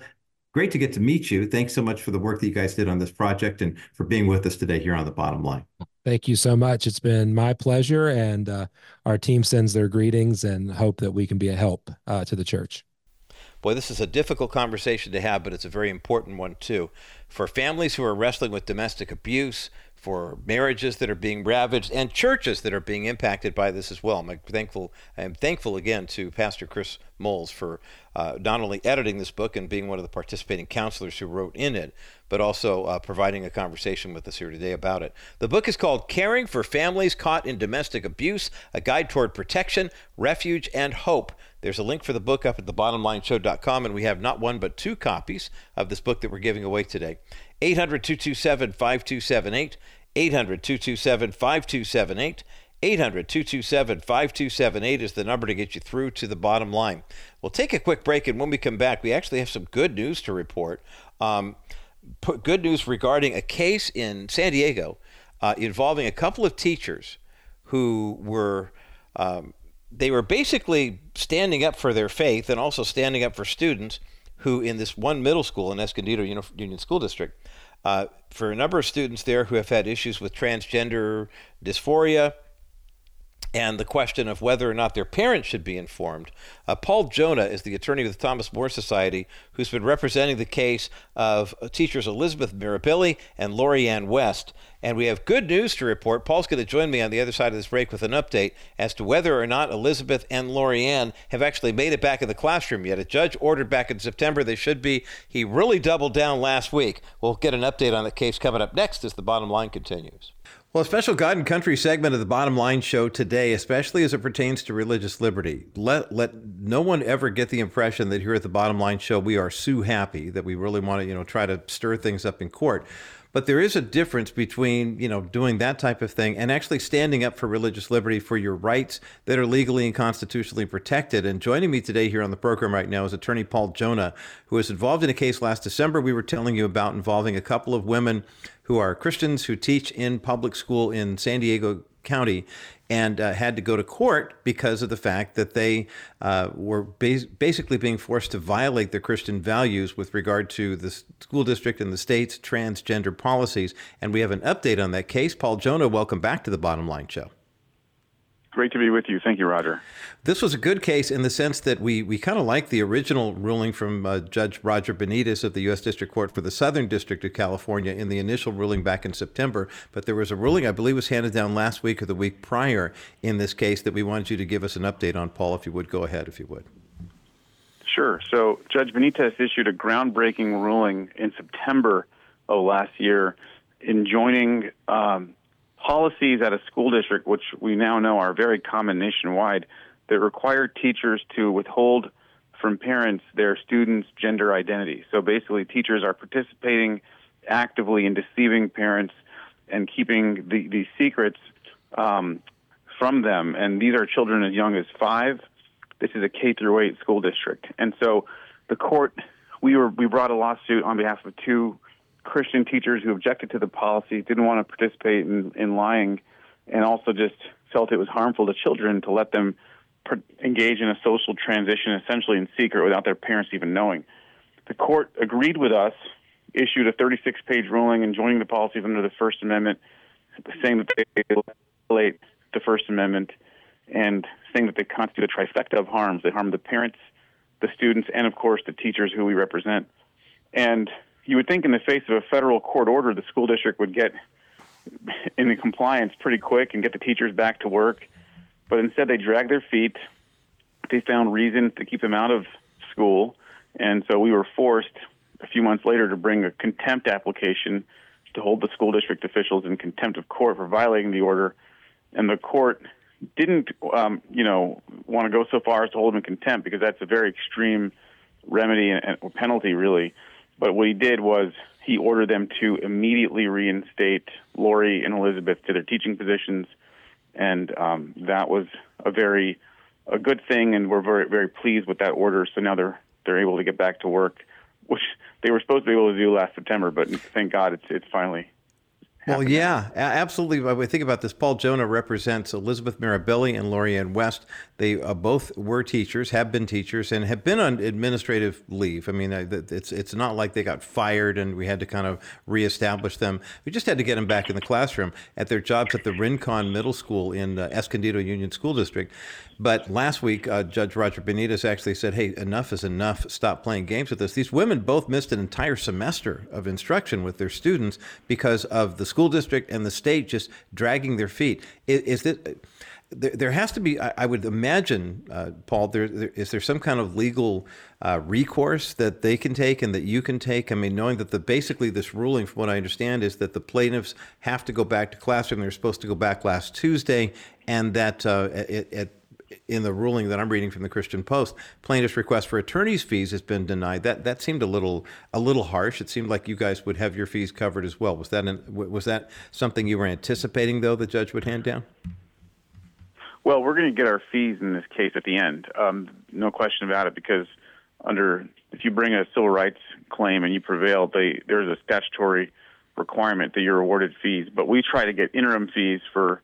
great to get to meet you. Thanks so much for the work that you guys did on this project and for being with us today here on the bottom line. Thank you so much. It's been my pleasure, and uh, our team sends their greetings and hope that we can be a help uh, to the church. Boy, this is a difficult conversation to have, but it's a very important one too. For families who are wrestling with domestic abuse, for marriages that are being ravaged and churches that are being impacted by this as well. I'm thankful. I'm thankful again to Pastor Chris Moles for uh, not only editing this book and being one of the participating counselors who wrote in it, but also uh, providing a conversation with us here today about it. The book is called "Caring for Families Caught in Domestic Abuse: A Guide Toward Protection, Refuge, and Hope." There's a link for the book up at thebottomlineshow.com, and we have not one but two copies of this book that we're giving away today. 800 227 5278. 800 227 5278. 800 227 5278 is the number to get you through to the bottom line. We'll take a quick break, and when we come back, we actually have some good news to report. Um, good news regarding a case in San Diego uh, involving a couple of teachers who were. Um, they were basically standing up for their faith and also standing up for students who, in this one middle school in Escondido Union School District, uh, for a number of students there who have had issues with transgender dysphoria and the question of whether or not their parents should be informed. Uh, Paul Jonna is the attorney with the Thomas More Society who's been representing the case of teachers Elizabeth Mirabelli and Lori Ann West. And we have good news to report. Paul's going to join me on the other side of this break with an update as to whether or not Elizabeth and Lori Ann have actually made it back in the classroom yet. A judge ordered back in September they should be. He really doubled down last week. We'll get an update on the case coming up next as the bottom line continues. Well, a special God and Country segment of the Bottom Line Show today, especially as it pertains to religious liberty. Let let no one ever get the impression that here at the Bottom Line Show we are so happy that we really want to, you know, try to stir things up in court. But there is a difference between, you know, doing that type of thing and actually standing up for religious liberty for your rights that are legally and constitutionally protected. And joining me today here on the program right now is attorney Paul Jonna, who was involved in a case last December we were telling you about involving a couple of women who are Christians who teach in public school in San Diego County and uh, had to go to court because of the fact that they uh, were bas- basically being forced to violate their Christian values with regard to the school district and the state's transgender policies. And we have an update on that case. Paul Jonna, welcome back to the Bottom Line Show. Great to be with you. Thank you, Roger. This was a good case in the sense that we, we kind of like the original ruling from uh, Judge Roger Benitez of the U.S. District Court for the Southern District of California in the initial ruling back in September. But there was a ruling, I believe, was handed down last week or the week prior in this case that we wanted you to give us an update on. Paul, if you would go ahead, if you would. Sure. So Judge Benitez issued a groundbreaking ruling in September of last year enjoining um, policies at a school district, which we now know are very common nationwide, that require teachers to withhold from parents their students' gender identity. So basically, teachers are participating actively in deceiving parents and keeping the, these secrets um, from them. And these are children as young as five. This is a K through eight school district, and so the court we were we brought a lawsuit on behalf of two Christian teachers who objected to the policy, didn't want to participate in, in lying, and also just felt it was harmful to children to let them per- engage in a social transition essentially in secret without their parents even knowing. The court agreed with us, issued a 36 page ruling enjoining the policies under the First Amendment, saying that they violate the First Amendment and saying that they constitute a trifecta of harms. They harm the parents, the students, and of course the teachers who we represent. And you would think, in the face of a federal court order, the school district would get into compliance pretty quick and get the teachers back to work. But instead, they dragged their feet. They found reason to keep them out of school. And so we were forced a few months later to bring a contempt application to hold the school district officials in contempt of court for violating the order. And the court didn't, um, you know, want to go so far as to hold them in contempt because that's a very extreme remedy and penalty, really. But what he did was he ordered them to immediately reinstate Lori and Elizabeth to their teaching positions, and um, that was a very a good thing, and we're very very pleased with that order. So now they're they're able to get back to work, which they were supposed to be able to do last September, but thank God it's it's finally well, yeah, absolutely. When we think about this, Paul Jonna represents Elizabeth Mirabelli and Lorianne West. They uh, both were teachers, have been teachers, and have been on administrative leave. I mean, it's it's not like they got fired and we had to kind of reestablish them. We just had to get them back in the classroom at their jobs at the Rincon Middle School in uh, Escondido Union School District. But last week, uh, Judge Roger Benitez actually said, hey, enough is enough. Stop playing games with us. These women both missed an entire semester of instruction with their students because of the school district and the state just dragging their feet. Is, is this, there, there, has to be, I, would imagine, uh, Paul, there, there, is there some kind of legal uh, recourse that they can take and that you can take? I mean, knowing that the basically this ruling, from what I understand, is that the plaintiffs have to go back to classroom. They're supposed to go back last Tuesday, and that uh, at in the ruling that I'm reading from the Christian Post, plaintiff's request for attorney's fees has been denied. That that seemed a little a little harsh. It seemed like you guys would have your fees covered as well. Was that an, was that something you were anticipating though the judge would hand down? Well, we're going to get our fees in this case at the end, um, no question about it. Because under if you bring a civil rights claim and you prevail, they, there's a statutory requirement that you're awarded fees. But we try to get interim fees for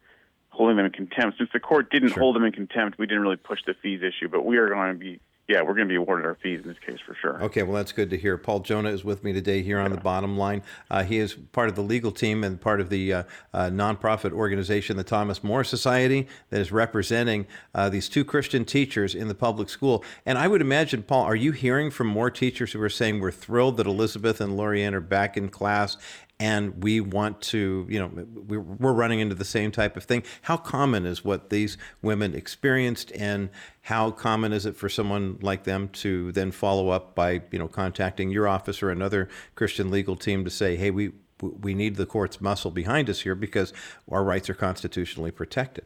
holding them in contempt. Since the court didn't sure. hold them in contempt, we didn't really push the fees issue, but we are going to be yeah, we're going to be awarded our fees in this case for sure. Okay, well, that's good to hear. Paul Jonna is with me today here on yeah. the bottom line. Uh, he is part of the legal team and part of the uh, uh, nonprofit organization, the Thomas More Society, that is representing uh, these two Christian teachers in the public school. And I would imagine, Paul, are you hearing from more teachers who are saying we're thrilled that Elizabeth and Lorianne are back in class and we want to, you know, we're running into the same type of thing. How common is what these women experienced, and how common is it for someone like them to then follow up by, you know, contacting your office or another Christian legal team to say, hey, we we need the court's muscle behind us here because our rights are constitutionally protected.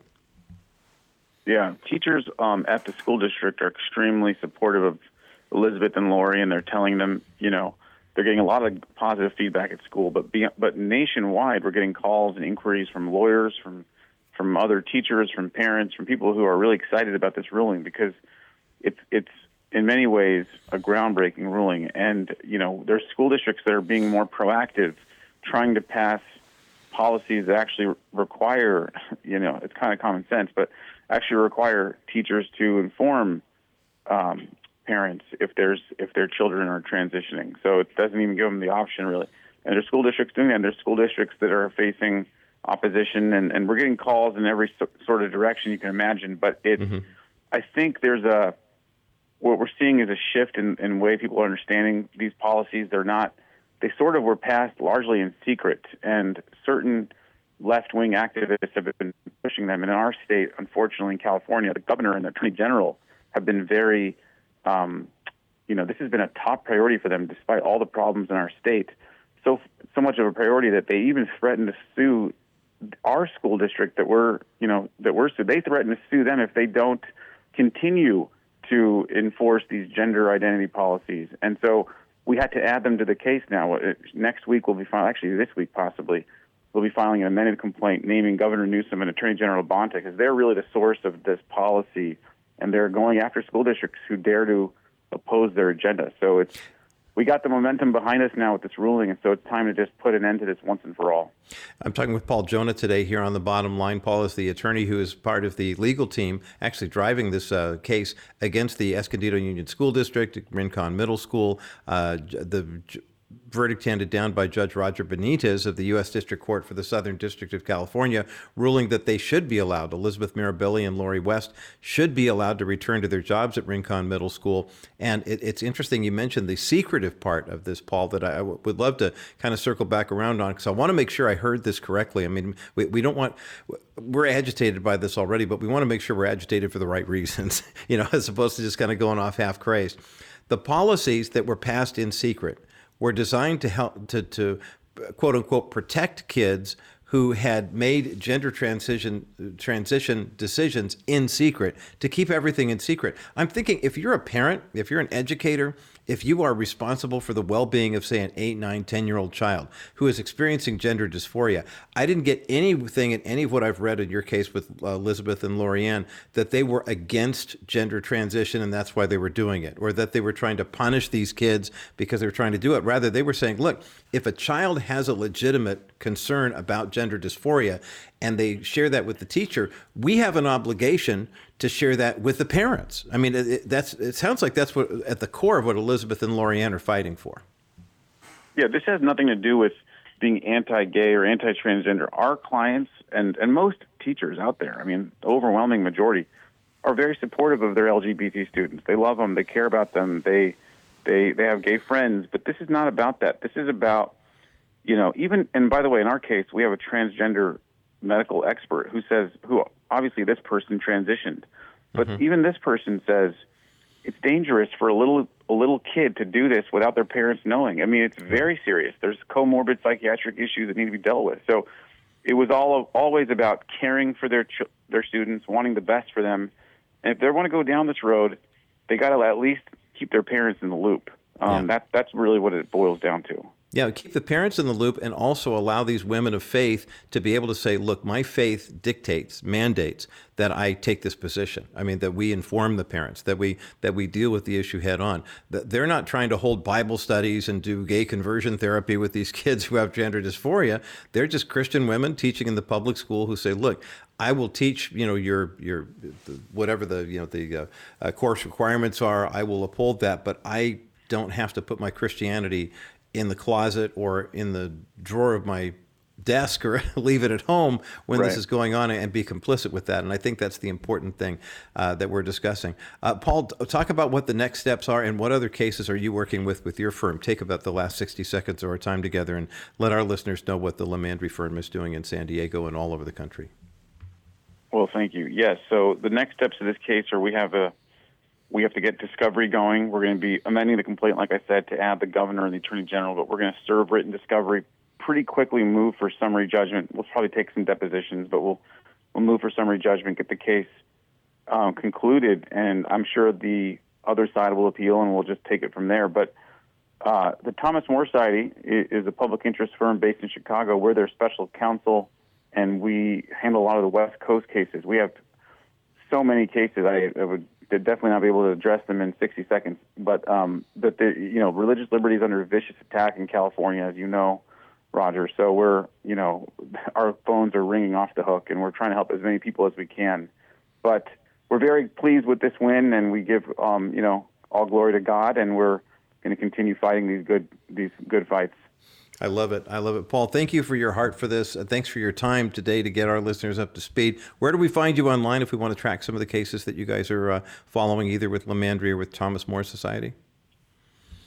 Yeah, teachers um, at the school district are extremely supportive of Elizabeth and Lori, and they're telling them, you know, they're getting a lot of positive feedback at school, but be, but nationwide, we're getting calls and inquiries from lawyers, from from other teachers, from parents, from people who are really excited about this ruling because it's it's in many ways a groundbreaking ruling. And you know, there's school districts that are being more proactive, trying to pass policies that actually require, you know, it's kind of common sense, but actually require teachers to inform um, parents if there's if their children are transitioning. So it doesn't even give them the option really. And there's school districts doing that. And there's school districts that are facing opposition, and, and we're getting calls in every so, sort of direction you can imagine. But it's mm-hmm. I think there's a what we're seeing is a shift in, in way people are understanding these policies. They're not they sort of were passed largely in secret, and certain left wing activists have been pushing them. And in our state, unfortunately, in California, the governor and the attorney general have been very um, you know, this has been a top priority for them despite all the problems in our state. So so much of a priority that they even threatened to sue our school district that we're you know that we're sued. They threaten to sue them if they don't continue to enforce these gender identity policies. And so we had to add them to the case now. Next week we'll be filing, actually this week possibly, we'll be filing an amended complaint naming Governor Newsom and Attorney General Bonta because they're really the source of this policy and they're going after school districts who dare to oppose their agenda. So it's we got the momentum behind us now with this ruling, and so it's time to just put an end to this once and for all. I'm talking with Paul Jonna today here on the bottom line. Paul is the attorney who is part of the legal team actually driving this uh, case against the Escondido Union School District, Rincon Middle School, uh, the verdict handed down by Judge Roger Benitez of the U.S. District Court for the Southern District of California, ruling that they should be allowed, Elizabeth Mirabelli and Lori West should be allowed to return to their jobs at Rincon Middle School. And it, it's interesting you mentioned the secretive part of this, Paul, that I w- would love to kind of circle back around on because I want to make sure I heard this correctly. I mean, we, we don't want, we're agitated by this already, but we want to make sure we're agitated for the right reasons, you know, as opposed to just kind of going off half crazed. The policies that were passed in secret were designed to help to, to quote unquote protect kids who had made gender transition transition decisions in secret to keep everything in secret. I'm thinking if you're a parent, if you're an educator, if you are responsible for the well-being of say an 8 9 10 year old child who is experiencing gender dysphoria i didn't get anything in any of what i've read in your case with uh, elizabeth and lorianne that they were against gender transition and that's why they were doing it or that they were trying to punish these kids because they were trying to do it. Rather they were saying look if a child has a legitimate concern about gender dysphoria and they share that with the teacher we have an obligation to share that with the parents. I mean, it, that's it sounds like that's what at the core of what Elizabeth and Lorianne are fighting for. Yeah, this has nothing to do with being anti-gay or anti-transgender. Our clients and and most teachers out there, I mean, the overwhelming majority, are very supportive of their LGBT students. They love them. They care about them. They they they have gay friends. But this is not about that. This is about you know even and by the way, in our case, we have a transgender medical expert who says who obviously this person transitioned, but mm-hmm. even this person says it's dangerous for a little a little kid to do this without their parents knowing. I mean, it's very serious. There's comorbid psychiatric issues that need to be dealt with. So it was all always about caring for their ch- their students, wanting the best for them. And if they want to go down this road, they got to at least keep their parents in the loop. Um, yeah. That that's really what it boils down to. Yeah, keep the parents in the loop and also allow these women of faith to be able to say, look, my faith dictates, mandates that I take this position. I mean, that we inform the parents, that we that we deal with the issue head on. That They're not trying to hold Bible studies and do gay conversion therapy with these kids who have gender dysphoria. They're just Christian women teaching in the public school who say, look, I will teach, you know, your your whatever the you know the uh, uh, course requirements are. I will uphold that, but I don't have to put my Christianity in the closet or in the drawer of my desk or leave it at home when right. this is going on and be complicit with that. And I think that's the important thing uh, that we're discussing. Uh, Paul, talk about what the next steps are and what other cases are you working with with your firm. Take about the last 60 seconds of our time together and let our listeners know what the LiMandri firm is doing in San Diego and all over the country. Well, thank you. Yes. So the next steps of this case are we have a we have to get discovery going. We're going to be amending the complaint, like I said, to add the governor and the attorney general, but we're going to serve written discovery pretty quickly, move for summary judgment. We'll probably take some depositions, but we'll we'll move for summary judgment, get the case um, concluded, and I'm sure the other side will appeal, and we'll just take it from there. But uh, the Thomas More Society is a public interest firm based in Chicago. We're their special counsel, and we handle a lot of the West Coast cases. We have so many cases. I, I would they'd definitely not be able to address them in 60 seconds. But um, but the you know religious liberty is under vicious attack in California, as you know, Roger. So we're you know our phones are ringing off the hook, and we're trying to help as many people as we can. But we're very pleased with this win, and we give um, you know all glory to God, and we're going to continue fighting these good these good fights. I love it. I love it. Paul, thank you for your heart for this. Uh, thanks for your time today to get our listeners up to speed. Where do we find you online if we want to track some of the cases that you guys are uh, following, either with LiMandri or with Thomas More Society?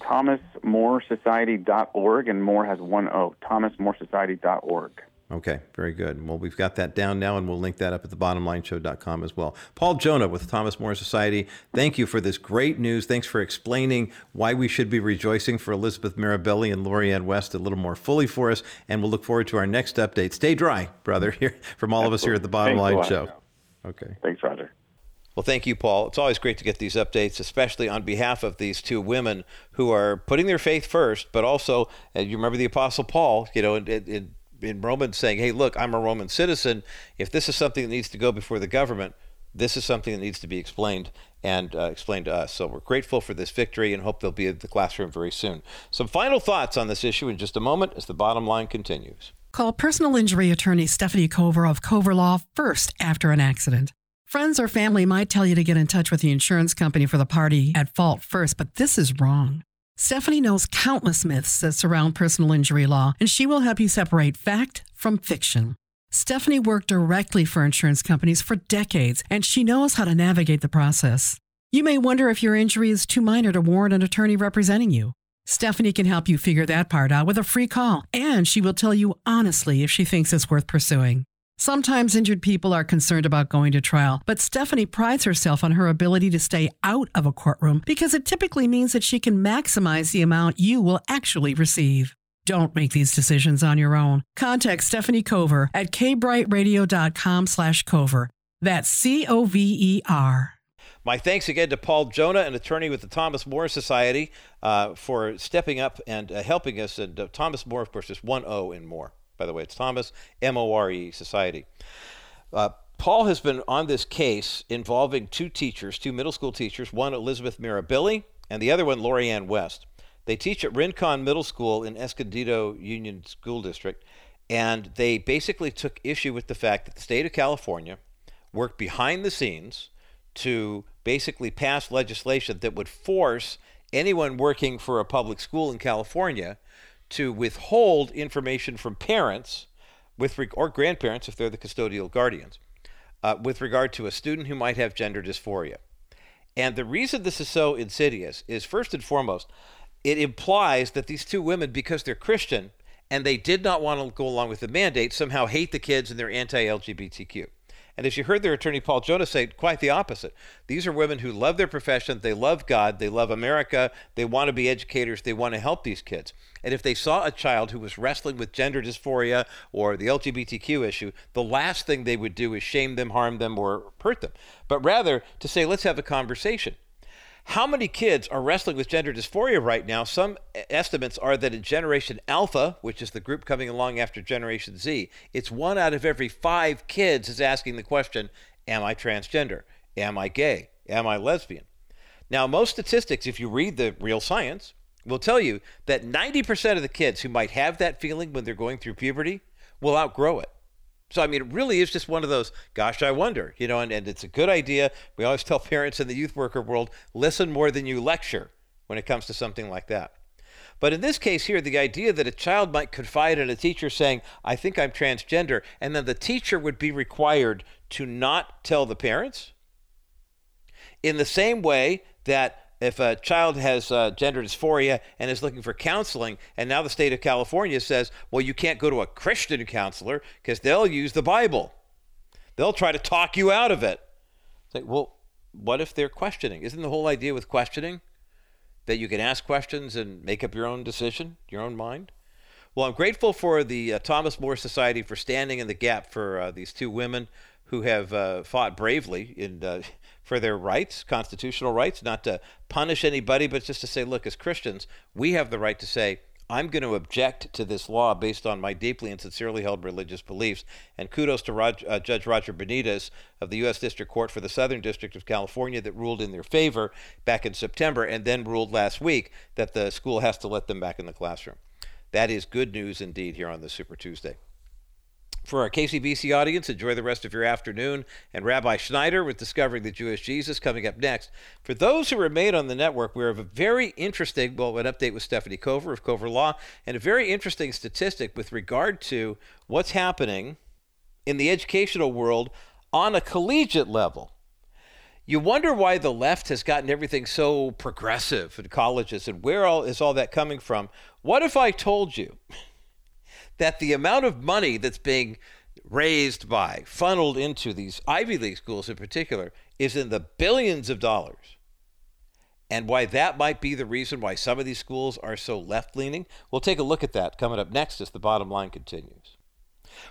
ThomasMoreSociety.org, and More has one O, ThomasMoreSociety.org. Okay, very good. Well, we've got that down now, and we'll link that up at the thebottomlineshow.com as well. Paul Jonna with Thomas More Society, thank you for this great news. Thanks for explaining why we should be rejoicing for Elizabeth Mirabelli and Lorianne West a little more fully for us, and we'll look forward to our next update. Stay dry, brother, here from all Absolutely. of us here at the Bottom Line Show. Okay. Thanks, Roger. Well, thank you, Paul. It's always great to get these updates, especially on behalf of these two women who are putting their faith first, but also, uh, you remember the Apostle Paul, you know, it, it, in Romans saying, hey, look, I'm a Roman citizen. If this is something that needs to go before the government, this is something that needs to be explained and uh, explained to us. So we're grateful for this victory and hope they'll be in the classroom very soon. Some final thoughts on this issue in just a moment as the bottom line continues. Call personal injury attorney Stefanie Cover of Cover Law first after an accident. Friends or family might tell you to get in touch with the insurance company for the party at fault first, but this is wrong. Stefanie knows countless myths that surround personal injury law, and she will help you separate fact from fiction. Stefanie worked directly for insurance companies for decades, and she knows how to navigate the process. You may wonder if your injury is too minor to warrant an attorney representing you. Stefanie can help you figure that part out with a free call, and she will tell you honestly if she thinks it's worth pursuing. Sometimes injured people are concerned about going to trial, but Stefanie prides herself on her ability to stay out of a courtroom because it typically means that she can maximize the amount you will actually receive. Don't make these decisions on your own. Contact Stefanie Cover at kbrightradio.com slash cover. That's C-O-V-E-R. My thanks again to Paul Jonna, an attorney with the Thomas More Society, uh, for stepping up and uh, helping us. And uh, Thomas More, of course, is one O in More. By the way, it's Thomas M O R E Society. Uh, Paul has been on this case involving two teachers, two middle school teachers, one Elizabeth Mirabelli and the other one Lori Ann West. They teach at Rincon Middle School in Escondido Union School District, and they basically took issue with the fact that the state of California worked behind the scenes to basically pass legislation that would force anyone working for a public school in California to withhold information from parents with or grandparents if they're the custodial guardians uh, with regard to a student who might have gender dysphoria. And the reason this is so insidious is first and foremost, it implies that these two women, because they're Christian and they did not want to go along with the mandate, somehow hate the kids and they're anti LGBTQ. And as you heard their attorney Paul Jonas say, quite the opposite. These are women who love their profession, they love God, they love America, they want to be educators, they want to help these kids. And if they saw a child who was wrestling with gender dysphoria or the LGBTQ issue, the last thing they would do is shame them, harm them, or hurt them. But rather to say, let's have a conversation. How many kids are wrestling with gender dysphoria right now? Some estimates are that in Generation Alpha, which is the group coming along after Generation Z, it's one out of every five kids is asking the question Am I transgender? Am I gay? Am I lesbian? Now, most statistics, if you read the real science, will tell you that 90% of the kids who might have that feeling when they're going through puberty will outgrow it. So, I mean, it really is just one of those, gosh, I wonder, you know, and, and it's a good idea. We always tell parents in the youth worker world listen more than you lecture when it comes to something like that. But in this case here, the idea that a child might confide in a teacher saying, I think I'm transgender, and then the teacher would be required to not tell the parents, in the same way that if a child has uh, gender dysphoria and is looking for counseling, and now the state of California says, well, you can't go to a Christian counselor because they'll use the Bible. They'll try to talk you out of it. It's like, well, what if they're questioning? Isn't the whole idea with questioning that you can ask questions and make up your own decision, your own mind? Well, I'm grateful for the uh, Thomas More Society for standing in the gap for uh, these two women who have uh, fought bravely in for their rights, constitutional rights, not to punish anybody, but just to say, look, as Christians, we have the right to say, I'm going to object to this law based on my deeply and sincerely held religious beliefs. And kudos to uh, Judge Roger Benitez of the U.S. District Court for the Southern District of California that ruled in their favor back in September and then ruled last week that the school has to let them back in the classroom. That is good news indeed here on the Super Tuesday. For our KCBC audience, enjoy the rest of your afternoon. And Rabbi Schneider with Discovering the Jewish Jesus coming up next. For those who remain on the network, we have a very interesting, well, an update with Stefanie Cover of Cover Law, and a very interesting statistic with regard to what's happening in the educational world on a collegiate level. You wonder why the left has gotten everything so progressive in colleges and where all is all that coming from? What if I told you? That the amount of money that's being raised by, funneled into these Ivy League schools in particular, is in the billions of dollars. And why that might be the reason why some of these schools are so left leaning, we'll take a look at that coming up next as the bottom line continues.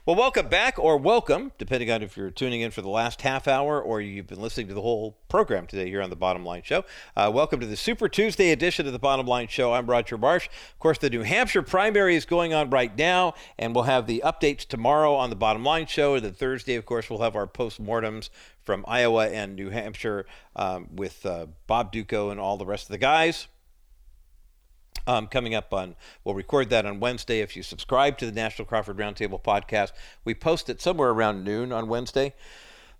Well, welcome back, or welcome, depending on if you're tuning in for the last half hour or you've been listening to the whole program today here on the Bottom Line Show. Uh, welcome to the Super Tuesday edition of the Bottom Line Show. I'm Roger Marsh. Of course, the New Hampshire primary is going on right now, and we'll have the updates tomorrow on the Bottom Line Show. And then Thursday, of course, we'll have our post-mortems from Iowa and New Hampshire um, with uh, Bob Dutko and all the rest of the guys. Um, coming up on, we'll record that on Wednesday. If you subscribe to the National Crawford Roundtable podcast, we post it somewhere around noon on Wednesday.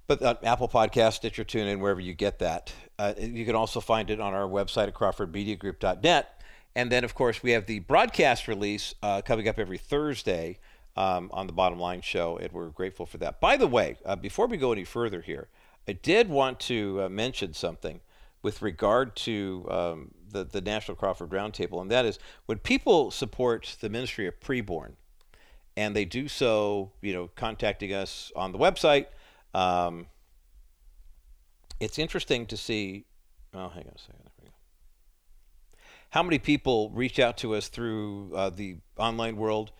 But Apple Podcast, Stitcher, TuneIn, wherever you get that. Uh, you can also find it on our website at crawfordmediagroup.net. And then, of course, we have the broadcast release uh, coming up every Thursday um, on the Bottom Line Show, and we're grateful for that. By the way, uh, before we go any further here, I did want to uh, mention something with regard to um, the, the National Crawford Roundtable, and that is when people support the Ministry of Preborn, and they do so, you know, contacting us on the website. Um, it's interesting to see. Oh, hang on a second. How many people reach out to us through uh, the online world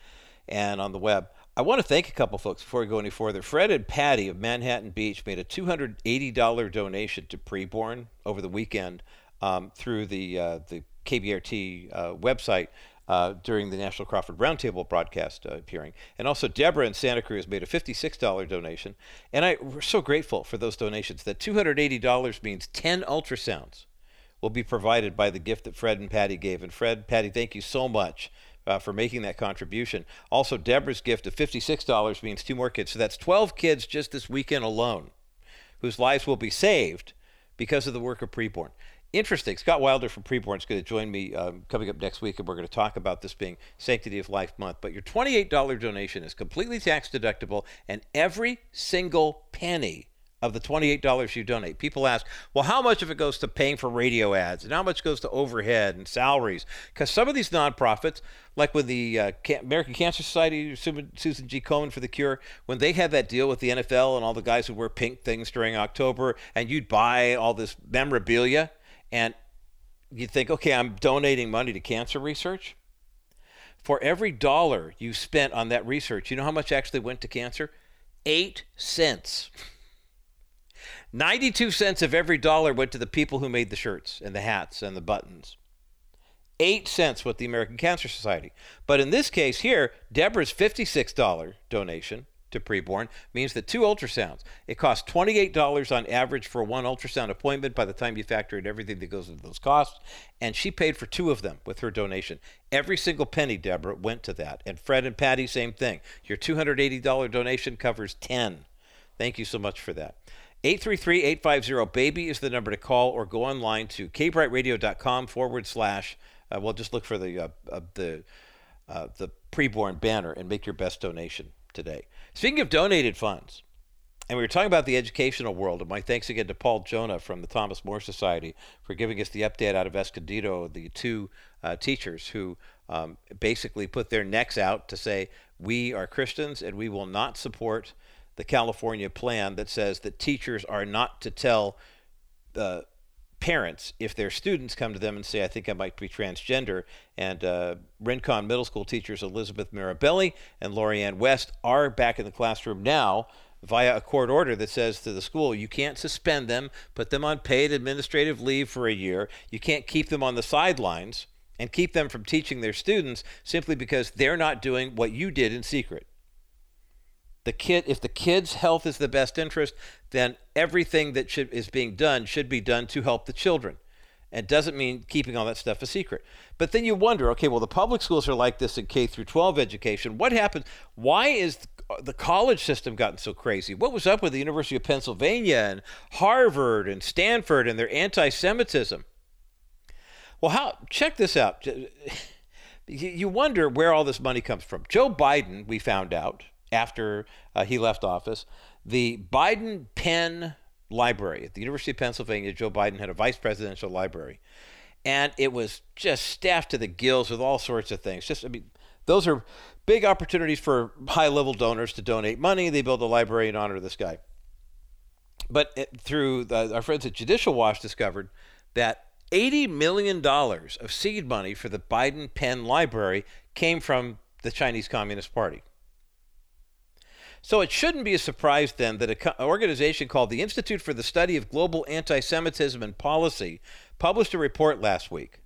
and on the web? I want to thank a couple folks before we go any further. Fred and Patty of Manhattan Beach made a $280 donation to Preborn over the weekend um, through the uh, the KBRT uh, website. Uh, during the National Crawford Roundtable broadcast uh, appearing. And also, Deborah in Santa Cruz made a $56 donation. And I, we're so grateful for those donations. That $280 means 10 ultrasounds will be provided by the gift that Fred and Patty gave. And Fred, Patty, thank you so much uh, for making that contribution. Also, Deborah's gift of $56 means two more kids. So that's 12 kids just this weekend alone whose lives will be saved because of the work of Preborn interesting. Scott Wilder from Preborn is going to join me um, coming up next week, and we're going to talk about this being Sanctity of Life Month. But your $28 donation is completely tax deductible, and every single penny of the $28 you donate. People ask, well, how much of it goes to paying for radio ads and how much goes to overhead and salaries? Because some of these nonprofits, like with the uh, American Cancer Society, Susan G. Komen for the Cure, when they had that deal with the NFL and all the guys who wear pink things during October, and you'd buy all this memorabilia – and you think, okay, I'm donating money to cancer research. For every dollar you spent on that research, you know how much actually went to cancer? Eight cents. 92 cents of every dollar went to the people who made the shirts and the hats and the buttons. Eight cents with the American Cancer Society. But in this case here, Deborah's $56 donation to preborn means that two ultrasounds, it costs $28 on average for one ultrasound appointment by the time you factor in everything that goes into those costs. And she paid for two of them with her donation. Every single penny, Deborah, went to that. And Fred and Patty, same thing. Your $280 donation covers 10. Thank you so much for that. 833-850-BABY is the number to call or go online to kbrightradio.com forward slash, uh, well, just look for the, uh, uh, the, uh, the preborn banner and make your best donation today. Speaking of donated funds, and we were talking about the educational world, and my thanks again to Paul Jonna from the Thomas More Society for giving us the update out of Escondido, the two uh, teachers who um, basically put their necks out to say, we are Christians and we will not support the California plan that says that teachers are not to tell the parents if their students come to them and say, I think I might be transgender. And uh, Rincon Middle School teachers Elizabeth Mirabelli and Lorianne West are back in the classroom now via a court order that says to the school, you can't suspend them, put them on paid administrative leave for a year. You can't keep them on the sidelines and keep them from teaching their students simply because they're not doing what you did in secret the kid if the kid's health is the best interest then everything that should, is being done should be done to help the children. And doesn't mean keeping all that stuff a secret. But then you wonder okay well the public schools are like this in k through 12 education. What happens why is uh, the college system gotten so crazy? What was up with the university of pennsylvania and harvard and stanford and their anti-semitism? Well how check this out. You wonder where all this money comes from. Joe biden we found out after uh, he left office. The Biden Penn Library at the University of Pennsylvania, Joe Biden had a vice presidential library. And it was just staffed to the gills with all sorts of things. Just, I mean, those are big opportunities for high level donors to donate money. They build a library in honor of this guy. But it, through the, our friends at Judicial Watch discovered that $80 million of seed money for the Biden Penn Library came from the Chinese Communist Party. So it shouldn't be a surprise then that an organization called the Institute for the Study of Global Anti Semitism and Policy published a report last week.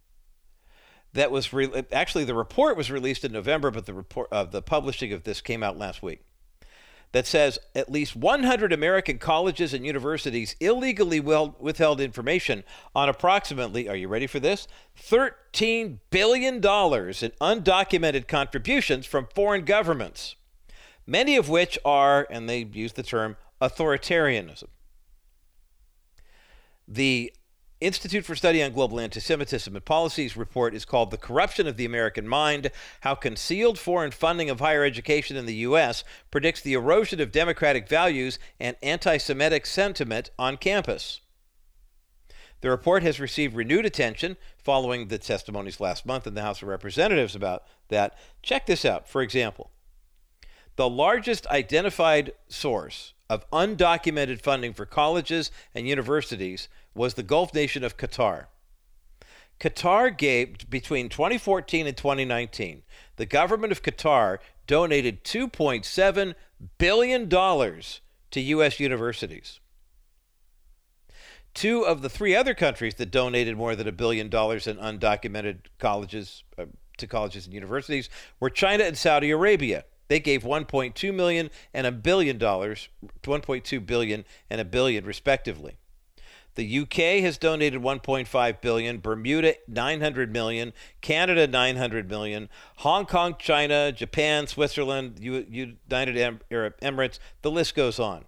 That was re- actually the report was released in November, but the report of uh, the publishing of this came out last week. That says at least 100 American colleges and universities illegally withheld information on approximately, are you ready for this? $13 billion in undocumented contributions from foreign governments many of which are, and they use the term, authoritarianism. The Institute for Study on Global Anti-Semitism and Policies report is called The Corruption of the American Mind: How Concealed Foreign Funding of Higher Education in the US Predicts the Erosion of Democratic Values and Anti-Semitic Sentiment on Campus. The report has received renewed attention following the testimonies last month in the House of Representatives about that. Check this out. For example, the largest identified source of undocumented funding for colleges and universities was the Gulf nation of Qatar. Qatar gave, between 2014 and 2019, the government of Qatar donated $2.7 billion to U.S. universities. Two of the three other countries that donated more than a billion dollars in undocumented colleges uh, to colleges and universities were China and Saudi Arabia. They gave 1.2 million and a billion dollars, 1.2 billion and a billion respectively. The UK has donated 1.5 billion, Bermuda 900 million, Canada 900 million, Hong Kong, China, Japan, Switzerland, United Arab Emirates, the list goes on.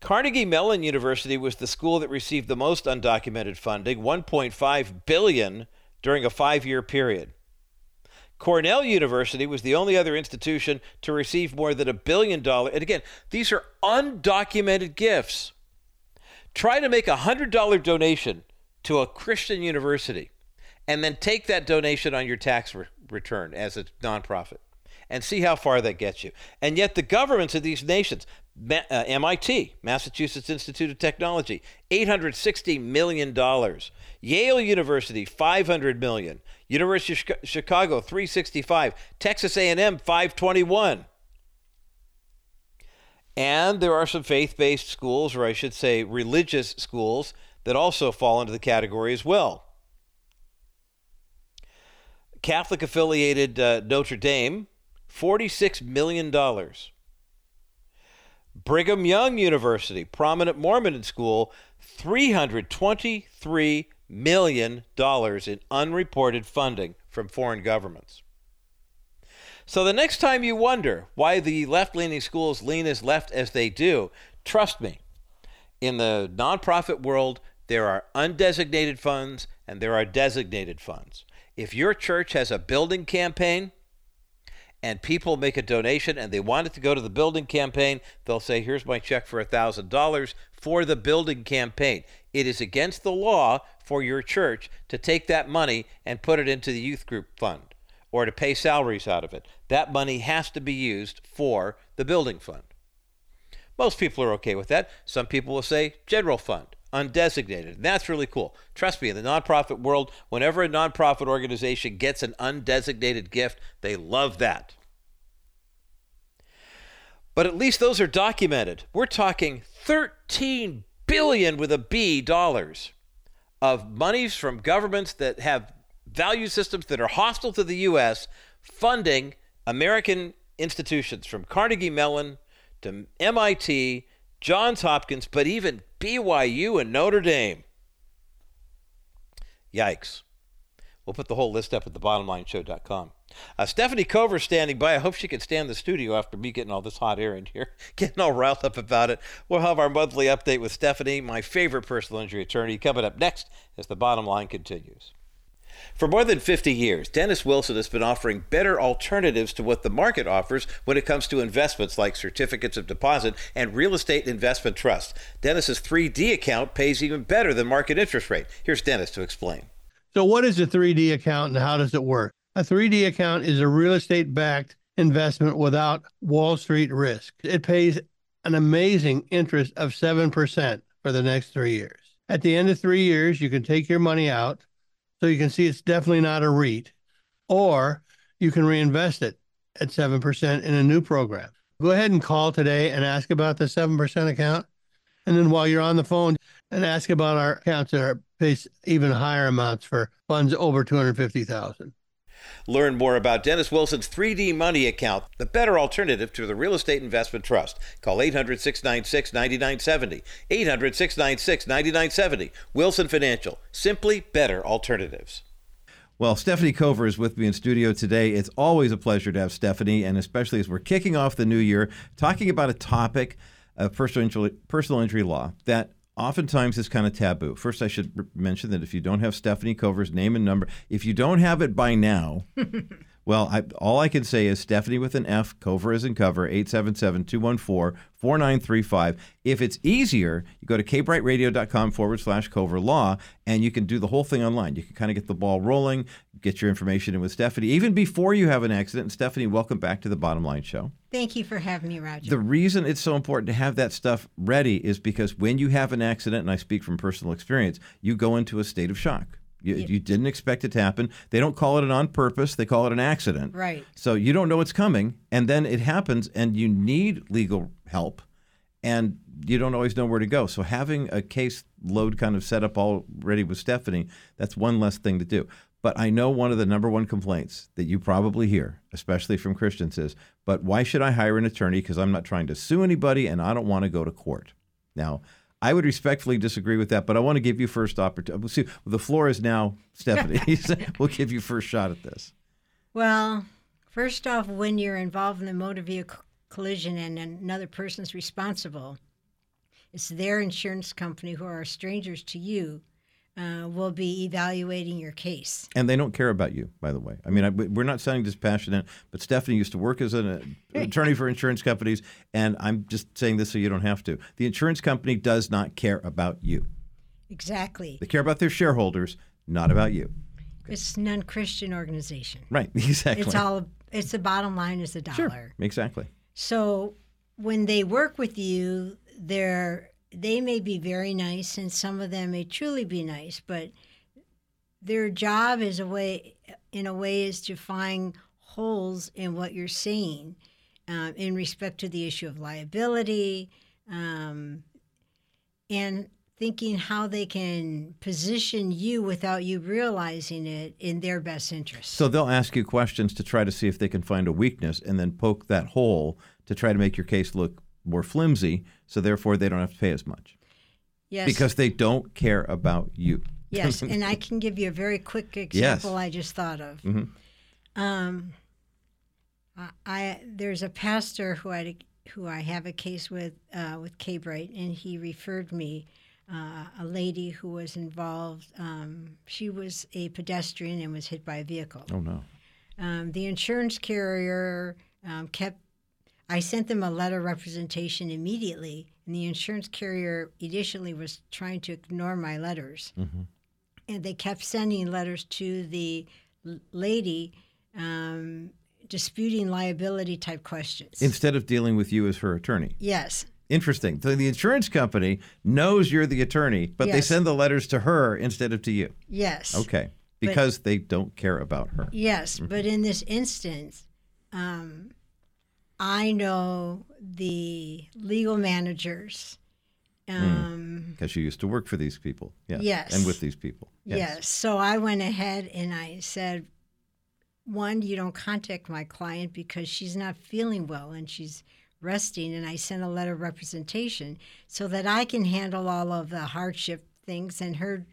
Carnegie Mellon University was the school that received the most undocumented funding, 1.5 billion during a 5-year period. Cornell University was the only other institution to receive more than a billion dollars. And again, these are undocumented gifts. Try to make a $100 donation to a Christian university and then take that donation on your tax re- return as a nonprofit and see how far that gets you. And yet, the governments of these nations, uh, MIT, Massachusetts Institute of Technology, $860 million. Yale University, $500 million. University of Chicago, 365. Texas A&M, 521. And there are some faith based schools, or I should say religious schools, that also fall into the category as well. Catholic affiliated uh, Notre Dame, $46 million. Brigham Young University, prominent Mormon school, $323 million in unreported funding from foreign governments. So the next time you wonder why the left leaning schools lean as left as they do, trust me, in the nonprofit world, there are undesignated funds and there are designated funds. If your church has a building campaign and people make a donation and they want it to go to the building campaign, they'll say, Here's my check for $1,000 for the building campaign. It is against the law for your church to take that money and put it into the youth group fund or to pay salaries out of it. That money has to be used for the building fund. Most people are okay with that. Some people will say general fund, undesignated. That's really cool. Trust me, in the nonprofit world, whenever a nonprofit organization gets an undesignated gift, they love that. But at least those are documented. We're talking 13 billion with a B dollars of monies from governments that have value systems that are hostile to the U.S., funding American institutions from Carnegie Mellon to MIT, Johns Hopkins, but even BYU and Notre Dame. Yikes. We'll put the whole list up at the thebottomlineshow.com. Uh, Stefanie Cover standing by. I hope she can stand the studio after me getting all this hot air in here, getting all riled up about it. We'll have our monthly update with Stefanie, my favorite personal injury attorney, coming up next as the bottom line continues. For more than 50 years, Dennis Wilson has been offering better alternatives to what the market offers when it comes to investments like certificates of deposit and real estate investment trust. Dennis's 3D account pays even better than market interest rate. Here's Dennis to explain. So, what is a 3D account and how does it work? A 3D account is a real estate backed investment without Wall Street risk. It pays an amazing interest of 7% for the next three years. At the end of three years, you can take your money out so you can see it's definitely not a REIT, or you can reinvest it at 7% in a new program. Go ahead and call today and ask about the 7% account. And then while you're on the phone, and ask about our accounts that are pays even higher amounts for funds over 250,000. Learn more about Dennis Wilson's 3D Money account, the better alternative to the real estate investment trust. Call 800 696 9970. 800 696 9970. Wilson Financial. Simply better alternatives. Well, Stefanie Cover is with me in studio today. It's always a pleasure to have Stefanie, and especially as we're kicking off the new year, talking about a topic of personal injury, personal injury law that oftentimes it's kind of taboo. First, I should mention that if you don't have Stefanie Cover's name and number, if you don't have it by now, well, I, all I can say is Stefanie with an F, Cover is in cover, 877 214 4935. If it's easier, you go to kbrightradio.com forward slash Cover Law and you can do the whole thing online. You can kind of get the ball rolling, get your information in with Stefanie, even before you have an accident. And Stefanie, welcome back to the Bottom Line Show. Thank you for having me, Roger. The reason it's so important to have that stuff ready is because when you have an accident, and I speak from personal experience, you go into a state of shock. You, you didn't expect it to happen. They don't call it an on purpose, they call it an accident. Right. So you don't know it's coming, and then it happens, and you need legal help, and you don't always know where to go. So having a case load kind of set up already with Stefanie, that's one less thing to do. But I know one of the number one complaints that you probably hear, especially from Christians, is, but why should I hire an attorney? Because I'm not trying to sue anybody and I don't want to go to court. Now, I would respectfully disagree with that, but I want to give you first opportunity. Uh, see, the floor is now Stefanie's. we'll give you first shot at this. well, first off, when you're involved in a motor vehicle collision and another person's responsible, it's their insurance company who are strangers to you uh, will be evaluating your case. And they don't care about you, by the way. I mean, I, we're not sounding dispassionate, but Stefanie used to work as an uh, attorney for insurance companies, and I'm just saying this so you don't have to. The insurance company does not care about you. Exactly. They care about their shareholders, not about you. It's a non-Christian organization. Right, exactly. It's all. It's the bottom line is the dollar. Sure, exactly. So when they work with you, they're they may be very nice, and some of them may truly be nice, but their job is a way, in a way, is to find holes in what you're saying, um, in respect to the issue of liability, um, and thinking how they can position you without you realizing it in their best interest. So they'll ask you questions to try to see if they can find a weakness and then poke that hole to try to make your case look more flimsy, so therefore they don't have to pay as much. yes, Because they don't care about you. Yes, and I can give you a very quick example I just thought of. Hmm. Um, I, there's a pastor who I who I have a case with uh, with K Bright, and he referred me uh, a lady who was involved. Um, she was a pedestrian and was hit by a vehicle. Oh, no. Um, the insurance carrier um, kept. I sent them a letter representation immediately, and the insurance carrier initially was trying to ignore my letters, and they kept sending letters to the lady, um, disputing liability type questions. Instead of dealing with you as her attorney. yes, Interesting. So the insurance company knows you're the attorney, but they send the letters to her instead of to you. yes, Okay. Because they don't care about her. yes. But in this instance, um, I know the legal managers. Um, Because you used to work for these people. Yes. Yes. And with these people. Yes. So I went ahead and I said, one, you don't contact my client because she's not feeling well and she's resting. And I sent a letter of representation so that I can handle all of the hardship things and her,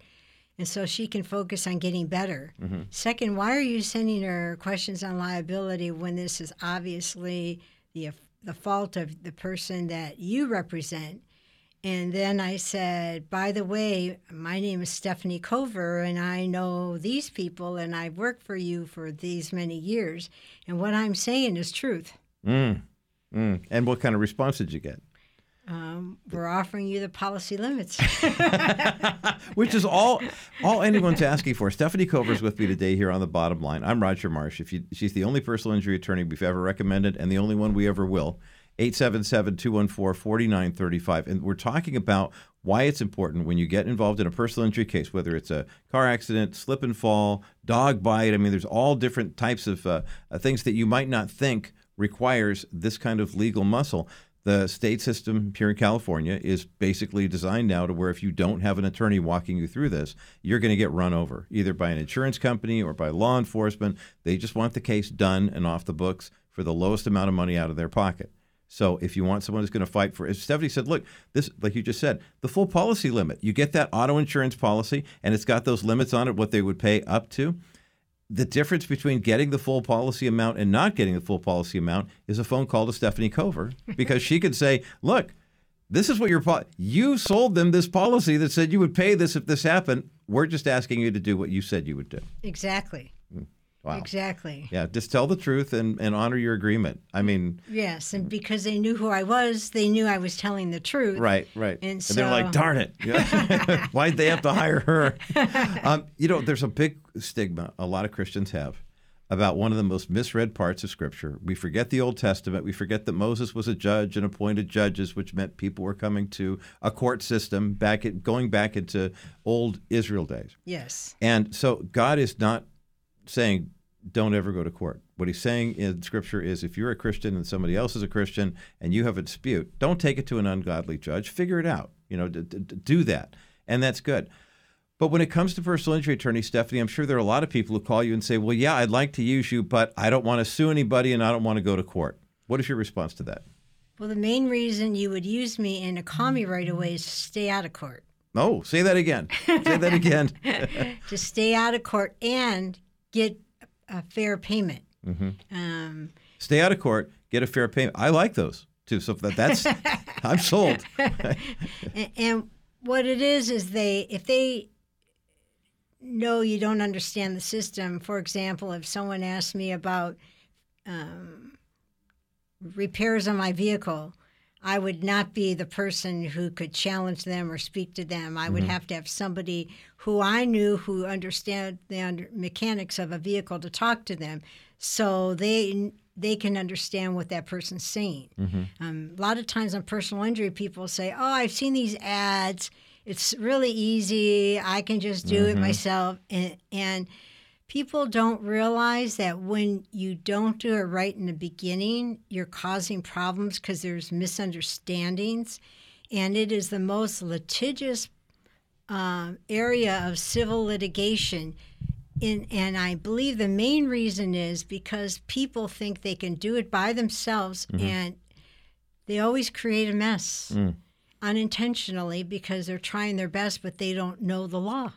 and so she can focus on getting better. Second, why are you sending her questions on liability when this is obviously the the fault of the person that you represent? And then I said, by the way, my name is Stefanie Cover, and I know these people, and I've worked for you for these many years. And what I'm saying is truth. Mm. Mm. And what kind of response did you get? Um, we're offering you the policy limits. Which is all all anyone's asking for. Stefanie Cover's with me today here on the bottom line. I'm Roger Marsh. If you, she's the only personal injury attorney we've ever recommended and the only one we ever will. 877-214-4935. And we're talking about why it's important when you get involved in a personal injury case, whether it's a car accident, slip and fall, dog bite. I mean, there's all different types of uh, uh, things that you might not think requires this kind of legal muscle. The state system here in California is basically designed now to where if you don't have an attorney walking you through this, you're going to get run over either by an insurance company or by law enforcement. They just want the case done and off the books for the lowest amount of money out of their pocket. So if you want someone who's going to fight for, as Stephanie said, look, this, like you just said, the full policy limit. You get that auto insurance policy, and it's got those limits on it, what they would pay up to. The difference between getting the full policy amount and not getting the full policy amount is a phone call to Stefanie Cover because she could say, look, This is what your po- you sold them this policy that said you would pay this if this happened. We're just asking you to do what you said you would do. Exactly. Hmm. Wow. Exactly. Yeah, just tell the truth and, and honor your agreement. I mean, Yes, and because they knew who I was, they knew I was telling the truth. right, right. And they're like, darn it. Why'd they have to hire her? um, you know, there's a big stigma a lot of Christians have about one of the most misread parts of Scripture. We forget the Old Testament. We forget that Moses was a judge and appointed judges, which meant people were coming to a court system back at, going back into old Israel days. Yes. And so God is not saying don't ever go to court. What he's saying in scripture is if you're a Christian and somebody else is a Christian and you have a dispute, don't take it to an ungodly judge. Figure it out. You know, d- d- do that. And that's good. But when it comes to personal injury attorney, Stefanie, I'm sure there are a lot of people who call you and say, well, yeah, I'd like to use you, but I don't want to sue anybody and I don't want to go to court. What is your response to that? Well, the main reason you would use me and call me right away is to stay out of court. Oh, say that again. say that again. to stay out of court and get a fair payment. Mm-hmm. Um, Stay out of court, get a fair payment. I like those too. So that, that's, I'm sold. and, and what it is is they if they know you don't understand the system. For example, if someone asks me about um, repairs on my vehicle, I would not be the person who could challenge them or speak to them. I would mm-hmm. have to have somebody who I knew who understand the under, mechanics of a vehicle to talk to them, so they they can understand what that person's saying. Mm-hmm. Um, a lot of times on personal injury, people say, "Oh, I've seen these ads. It's really easy. I can just do it mm-hmm. myself." And, and people don't realize that when you don't do it right in the beginning, you're causing problems because there's misunderstandings, and it is the most litigious um, area of civil litigation. In, and I believe the main reason is because people think they can do it by themselves and they always create a mess unintentionally because they're trying their best, but they don't know the law.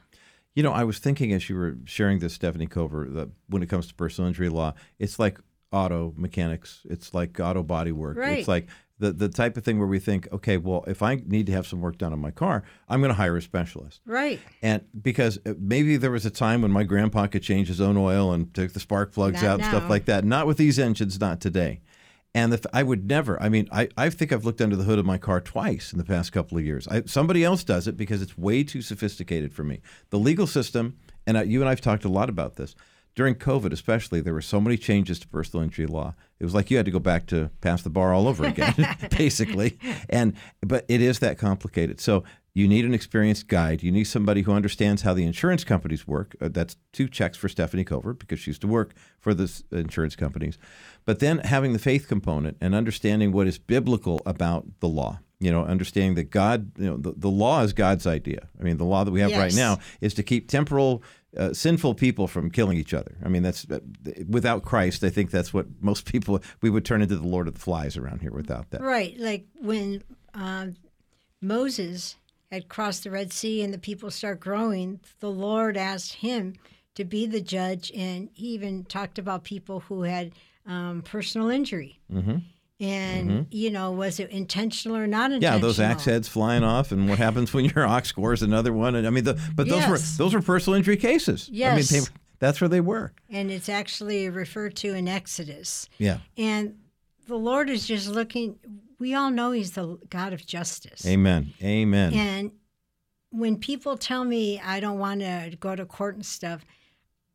You know, I was thinking as you were sharing this, Stefanie Cover, that when it comes to personal injury law, it's like auto mechanics, it's like auto body work. Right. It's like the, the type of thing where we think, okay, well, if I need to have some work done on my car, I'm going to hire a specialist. Right. And because uh, maybe there was a time when my grandpa could change his own oil and took the spark plugs Not out and stuff like that. Not with these engines, not today. And the, I would never. I mean, I, I think I've looked under the hood of my car twice in the past couple of years. I, somebody else does it because it's way too sophisticated for me. The legal system, and you and I've talked a lot about this. During COVID, especially, there were so many changes to personal injury law. It was like you had to go back to pass the bar all over again, basically. And but it is that complicated. So you need an experienced guide. You need somebody who understands how the insurance companies work. Uh, that's two checks for Stefanie Covert because she used to work for the insurance companies. But then having the faith component and understanding what is biblical about the law. You know, understanding that God, you know, the, the law is God's idea. I mean, the law that we have right now is to keep temporal, uh, sinful people from killing each other. I mean, that's uh, without Christ. I think that's what most people we would turn into the Lord of the Flies around here without that. Right. Like when um, Moses had crossed the Red Sea and the people start growing, the Lord asked him to be the judge, and he even talked about people who had um, personal injury. Mm-hmm. And you know, was it intentional or not intentional? Yeah, those axe heads flying off, and what happens when your ox scores another one? And I mean, the, but those were those were personal injury cases. I mean, Yes. they, that's where they were. And it's actually referred to in Exodus. Yeah. And the Lord is just looking. We all know He's the God of justice. Amen. Amen. And when people tell me I don't want to go to court and stuff,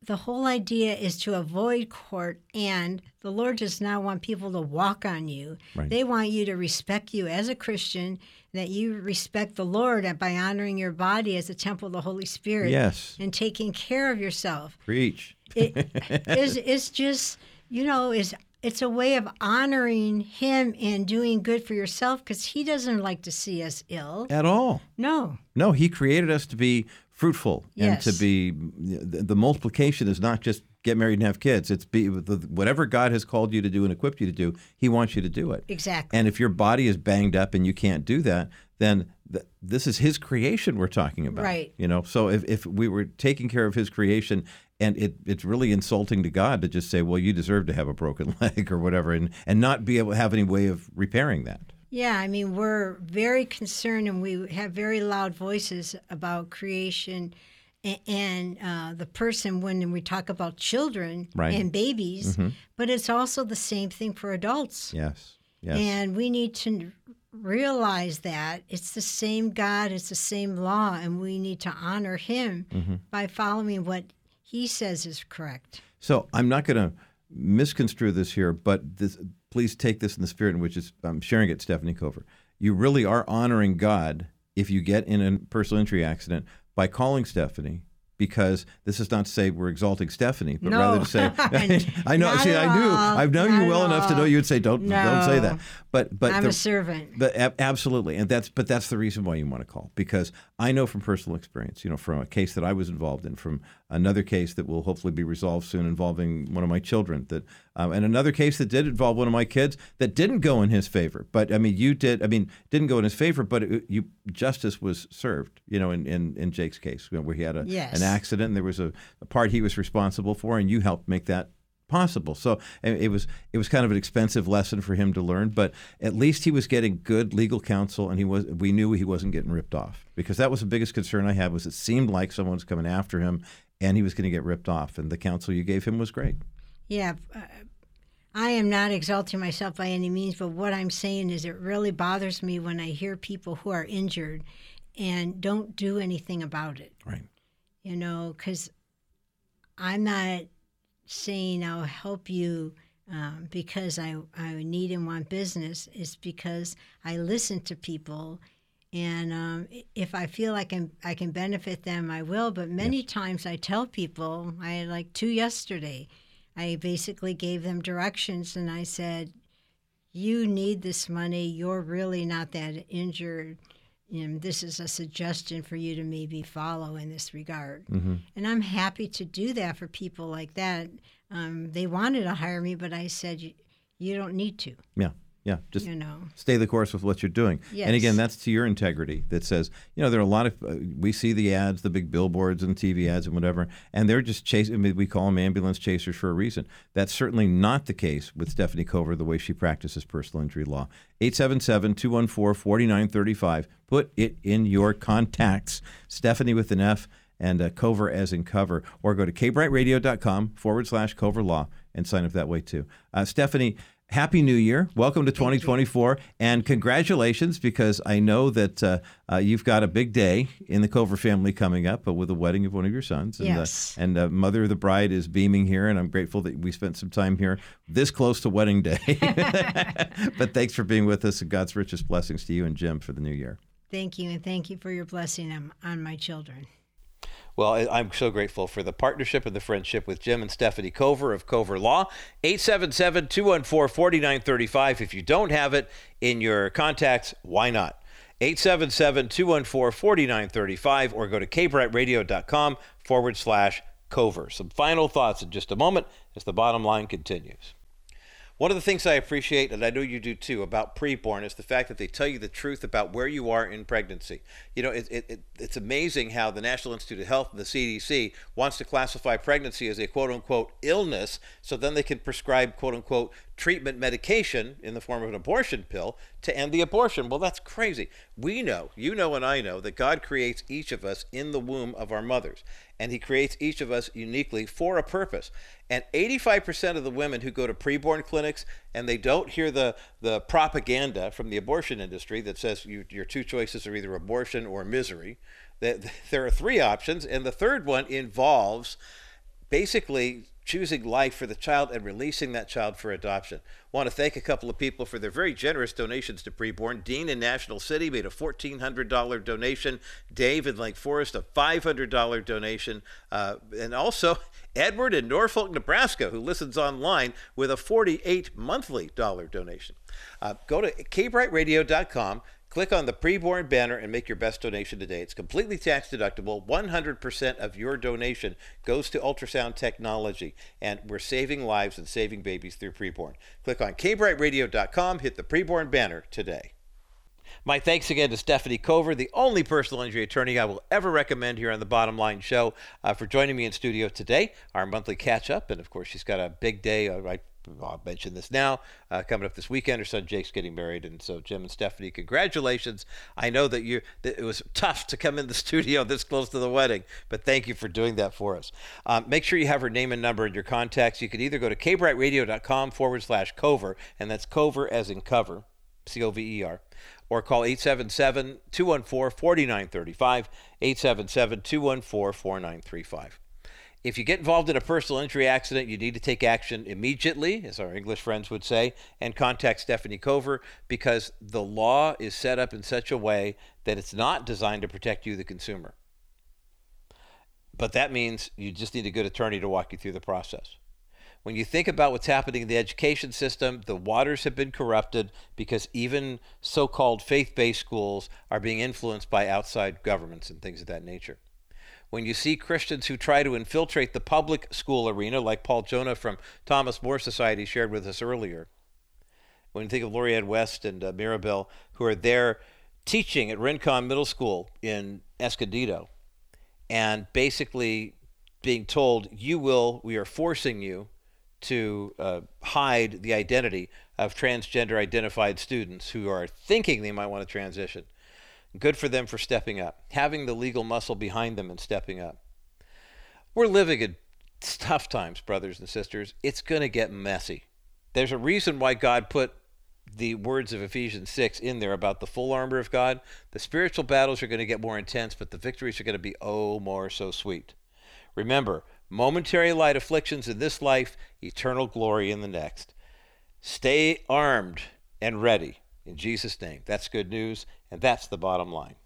the whole idea is to avoid court, and the Lord does not want people to walk on you. Right. They want you to respect you as a Christian, that you respect the Lord by honoring your body as a temple of the Holy Spirit Yes. and taking care of yourself. Preach. It is it's just you know is it's a way of honoring Him and doing good for yourself because He doesn't like to see us ill. At all. No. No, he created us to be fruitful and to be the, the multiplication is not just get married and have kids. It's be the, whatever God has called you to do and equipped you to do. He wants you to do it. Exactly. And if your body is banged up and you can't do that, then th- this is His creation we're talking about. Right. You know. So if, if we were taking care of His creation, and it, it's really insulting to God to just say, "Well, you deserve to have a broken leg or whatever," and and not be able to have any way of repairing that. Yeah, I mean, we're very concerned and we have very loud voices about creation and uh, the person when we talk about children Right. and babies, Mhm. but it's also the same thing for adults. Yes. Yes. And we need to realize that it's the same God, it's the same law, and we need to honor Him Mm-hmm. by following what He says is correct. So I'm not going to misconstrue this here, but this, please take this in the spirit in which I'm sharing it, Stefanie Cover. You really are honoring God if you get in a personal injury accident by calling Stefanie. Because this is not to say we're exalting Stefanie, but No. rather to say, I know. See, I knew. I've known Not you well enough to know you'd say don't don't say that. But but I'm the, a servant. but absolutely, and that's but that's the reason why you want to call because I know from personal experience, you know, from a case that I was involved in, from another case that will hopefully be resolved soon involving one of my children, that um, and another case that did involve one of my kids that didn't go in his favor. But I mean, you did. I mean, didn't go in his favor, but it, you justice was served. You know, in in, in Jake's case, you know, where he had a Yes. an accident, and there was a, a part he was responsible for, and you helped make that possible. So it was it was kind of an expensive lesson for him to learn, but at least he was getting good legal counsel, and he was we knew he wasn't getting ripped off because that was the biggest concern I had was it seemed like someone was coming after him, and he was going to get ripped off, and the counsel you gave him was great. Yeah, uh, I am not exalting myself by any means, but what I'm saying is it really bothers me when I hear people who are injured and don't do anything about it. Right. You know, because I'm not saying I'll help you um, because I, I need and want business. It's because I listen to people. And um, if I feel like I'm, I can benefit them, I will. But many times I tell people, I had like two yesterday, I basically gave them directions and I said, You need this money. You're really not that injured. And this is a suggestion for you to maybe follow in this regard. Mm-hmm. And I'm happy to do that for people like that. Um, they wanted to hire me, but I said, you don't need to, Yeah. Yeah. Just you know. stay the course with what you're doing. And again, that's to your integrity that says, you know, there are a lot of, uh, we see the ads, the big billboards and TV ads and whatever, and they're just chasing, I mean, we call them ambulance chasers for a reason. That's certainly not the case with Stefanie Cover, the way she practices personal injury law. 877 214 4935. Put it in your contacts. Stefanie with an F and uh, Cover as in cover, or go to kbrightradio.com forward slash Cover Law and sign up that way too. Uh, Stefanie, Happy New Year. Welcome to 2024. And congratulations because I know that uh, uh, you've got a big day in the Cover family coming up uh, with the wedding of one of your sons. And, Yes. Uh, and uh, Mother of the Bride is beaming here, and I'm grateful that we spent some time here this close to wedding day. but thanks for being with us, and God's richest blessings to you and Jim for the new year. Thank you, and thank you for your blessing on, on my children. Well, I'm so grateful for the partnership and the friendship with Jim and Stefanie Cover of Cover Law. 877 214 4935. If you don't have it in your contacts, why not? 877 214 4935 or go to kbrightradio.com forward slash cover. Some final thoughts in just a moment as the bottom line continues. One of the things I appreciate, and I know you do too, about preborn is the fact that they tell you the truth about where you are in pregnancy. You know, it, it, it, it's amazing how the National Institute of Health and the CDC wants to classify pregnancy as a quote unquote illness, so then they can prescribe quote unquote treatment medication in the form of an abortion pill to end the abortion. Well, that's crazy. We know, you know, and I know that God creates each of us in the womb of our mothers, and He creates each of us uniquely for a purpose. And 85% of the women who go to preborn clinics and they don't hear the, the propaganda from the abortion industry that says you, your two choices are either abortion or misery, that there are three options, and the third one involves basically choosing life for the child and releasing that child for adoption. Want to thank a couple of people for their very generous donations to Preborn. Dean in National City made a $1,400 donation. Dave in Lake Forest, a $500 donation. Uh, and also Edward in Norfolk, Nebraska, who listens online with a 48 monthly dollar donation. Uh, go to kbrightradio.com. Click on the preborn banner and make your best donation today. It's completely tax deductible. 100% of your donation goes to ultrasound technology, and we're saving lives and saving babies through preborn. Click on kbrightradio.com, hit the preborn banner today. My thanks again to Stefanie Cover, the only personal injury attorney I will ever recommend here on the Bottom Line Show, uh, for joining me in studio today, our monthly catch up. And of course, she's got a big day. Uh, I I'll mention this now. Uh, coming up this weekend, her son Jake's getting married, and so Jim and Stefanie, congratulations! I know that you that it was tough to come in the studio this close to the wedding, but thank you for doing that for us. Um, make sure you have her name and number in your contacts. You can either go to kbrightradio.com forward slash cover, and that's cover as in cover, C O V E R, or call 877 214 4935, 877 214 4935. If you get involved in a personal injury accident, you need to take action immediately, as our English friends would say, and contact Stefanie Cover because the law is set up in such a way that it's not designed to protect you, the consumer. But that means you just need a good attorney to walk you through the process. When you think about what's happening in the education system, the waters have been corrupted because even so called faith based schools are being influenced by outside governments and things of that nature when you see Christians who try to infiltrate the public school arena, like Paul Jonna from Thomas More Society shared with us earlier, when you think of Lori Ann West and uh, Mirabelli, who are there teaching at Rincon Middle School in Escondido, and basically being told, you will, we are forcing you to uh, hide the identity of transgender identified students who are thinking they might want to transition. Good for them for stepping up, having the legal muscle behind them and stepping up. We're living in tough times, brothers and sisters. It's going to get messy. There's a reason why God put the words of Ephesians 6 in there about the full armor of God. The spiritual battles are going to get more intense, but the victories are going to be oh more so sweet. Remember, momentary light afflictions in this life, eternal glory in the next. Stay armed and ready in Jesus' name. That's good news, and that's the bottom line.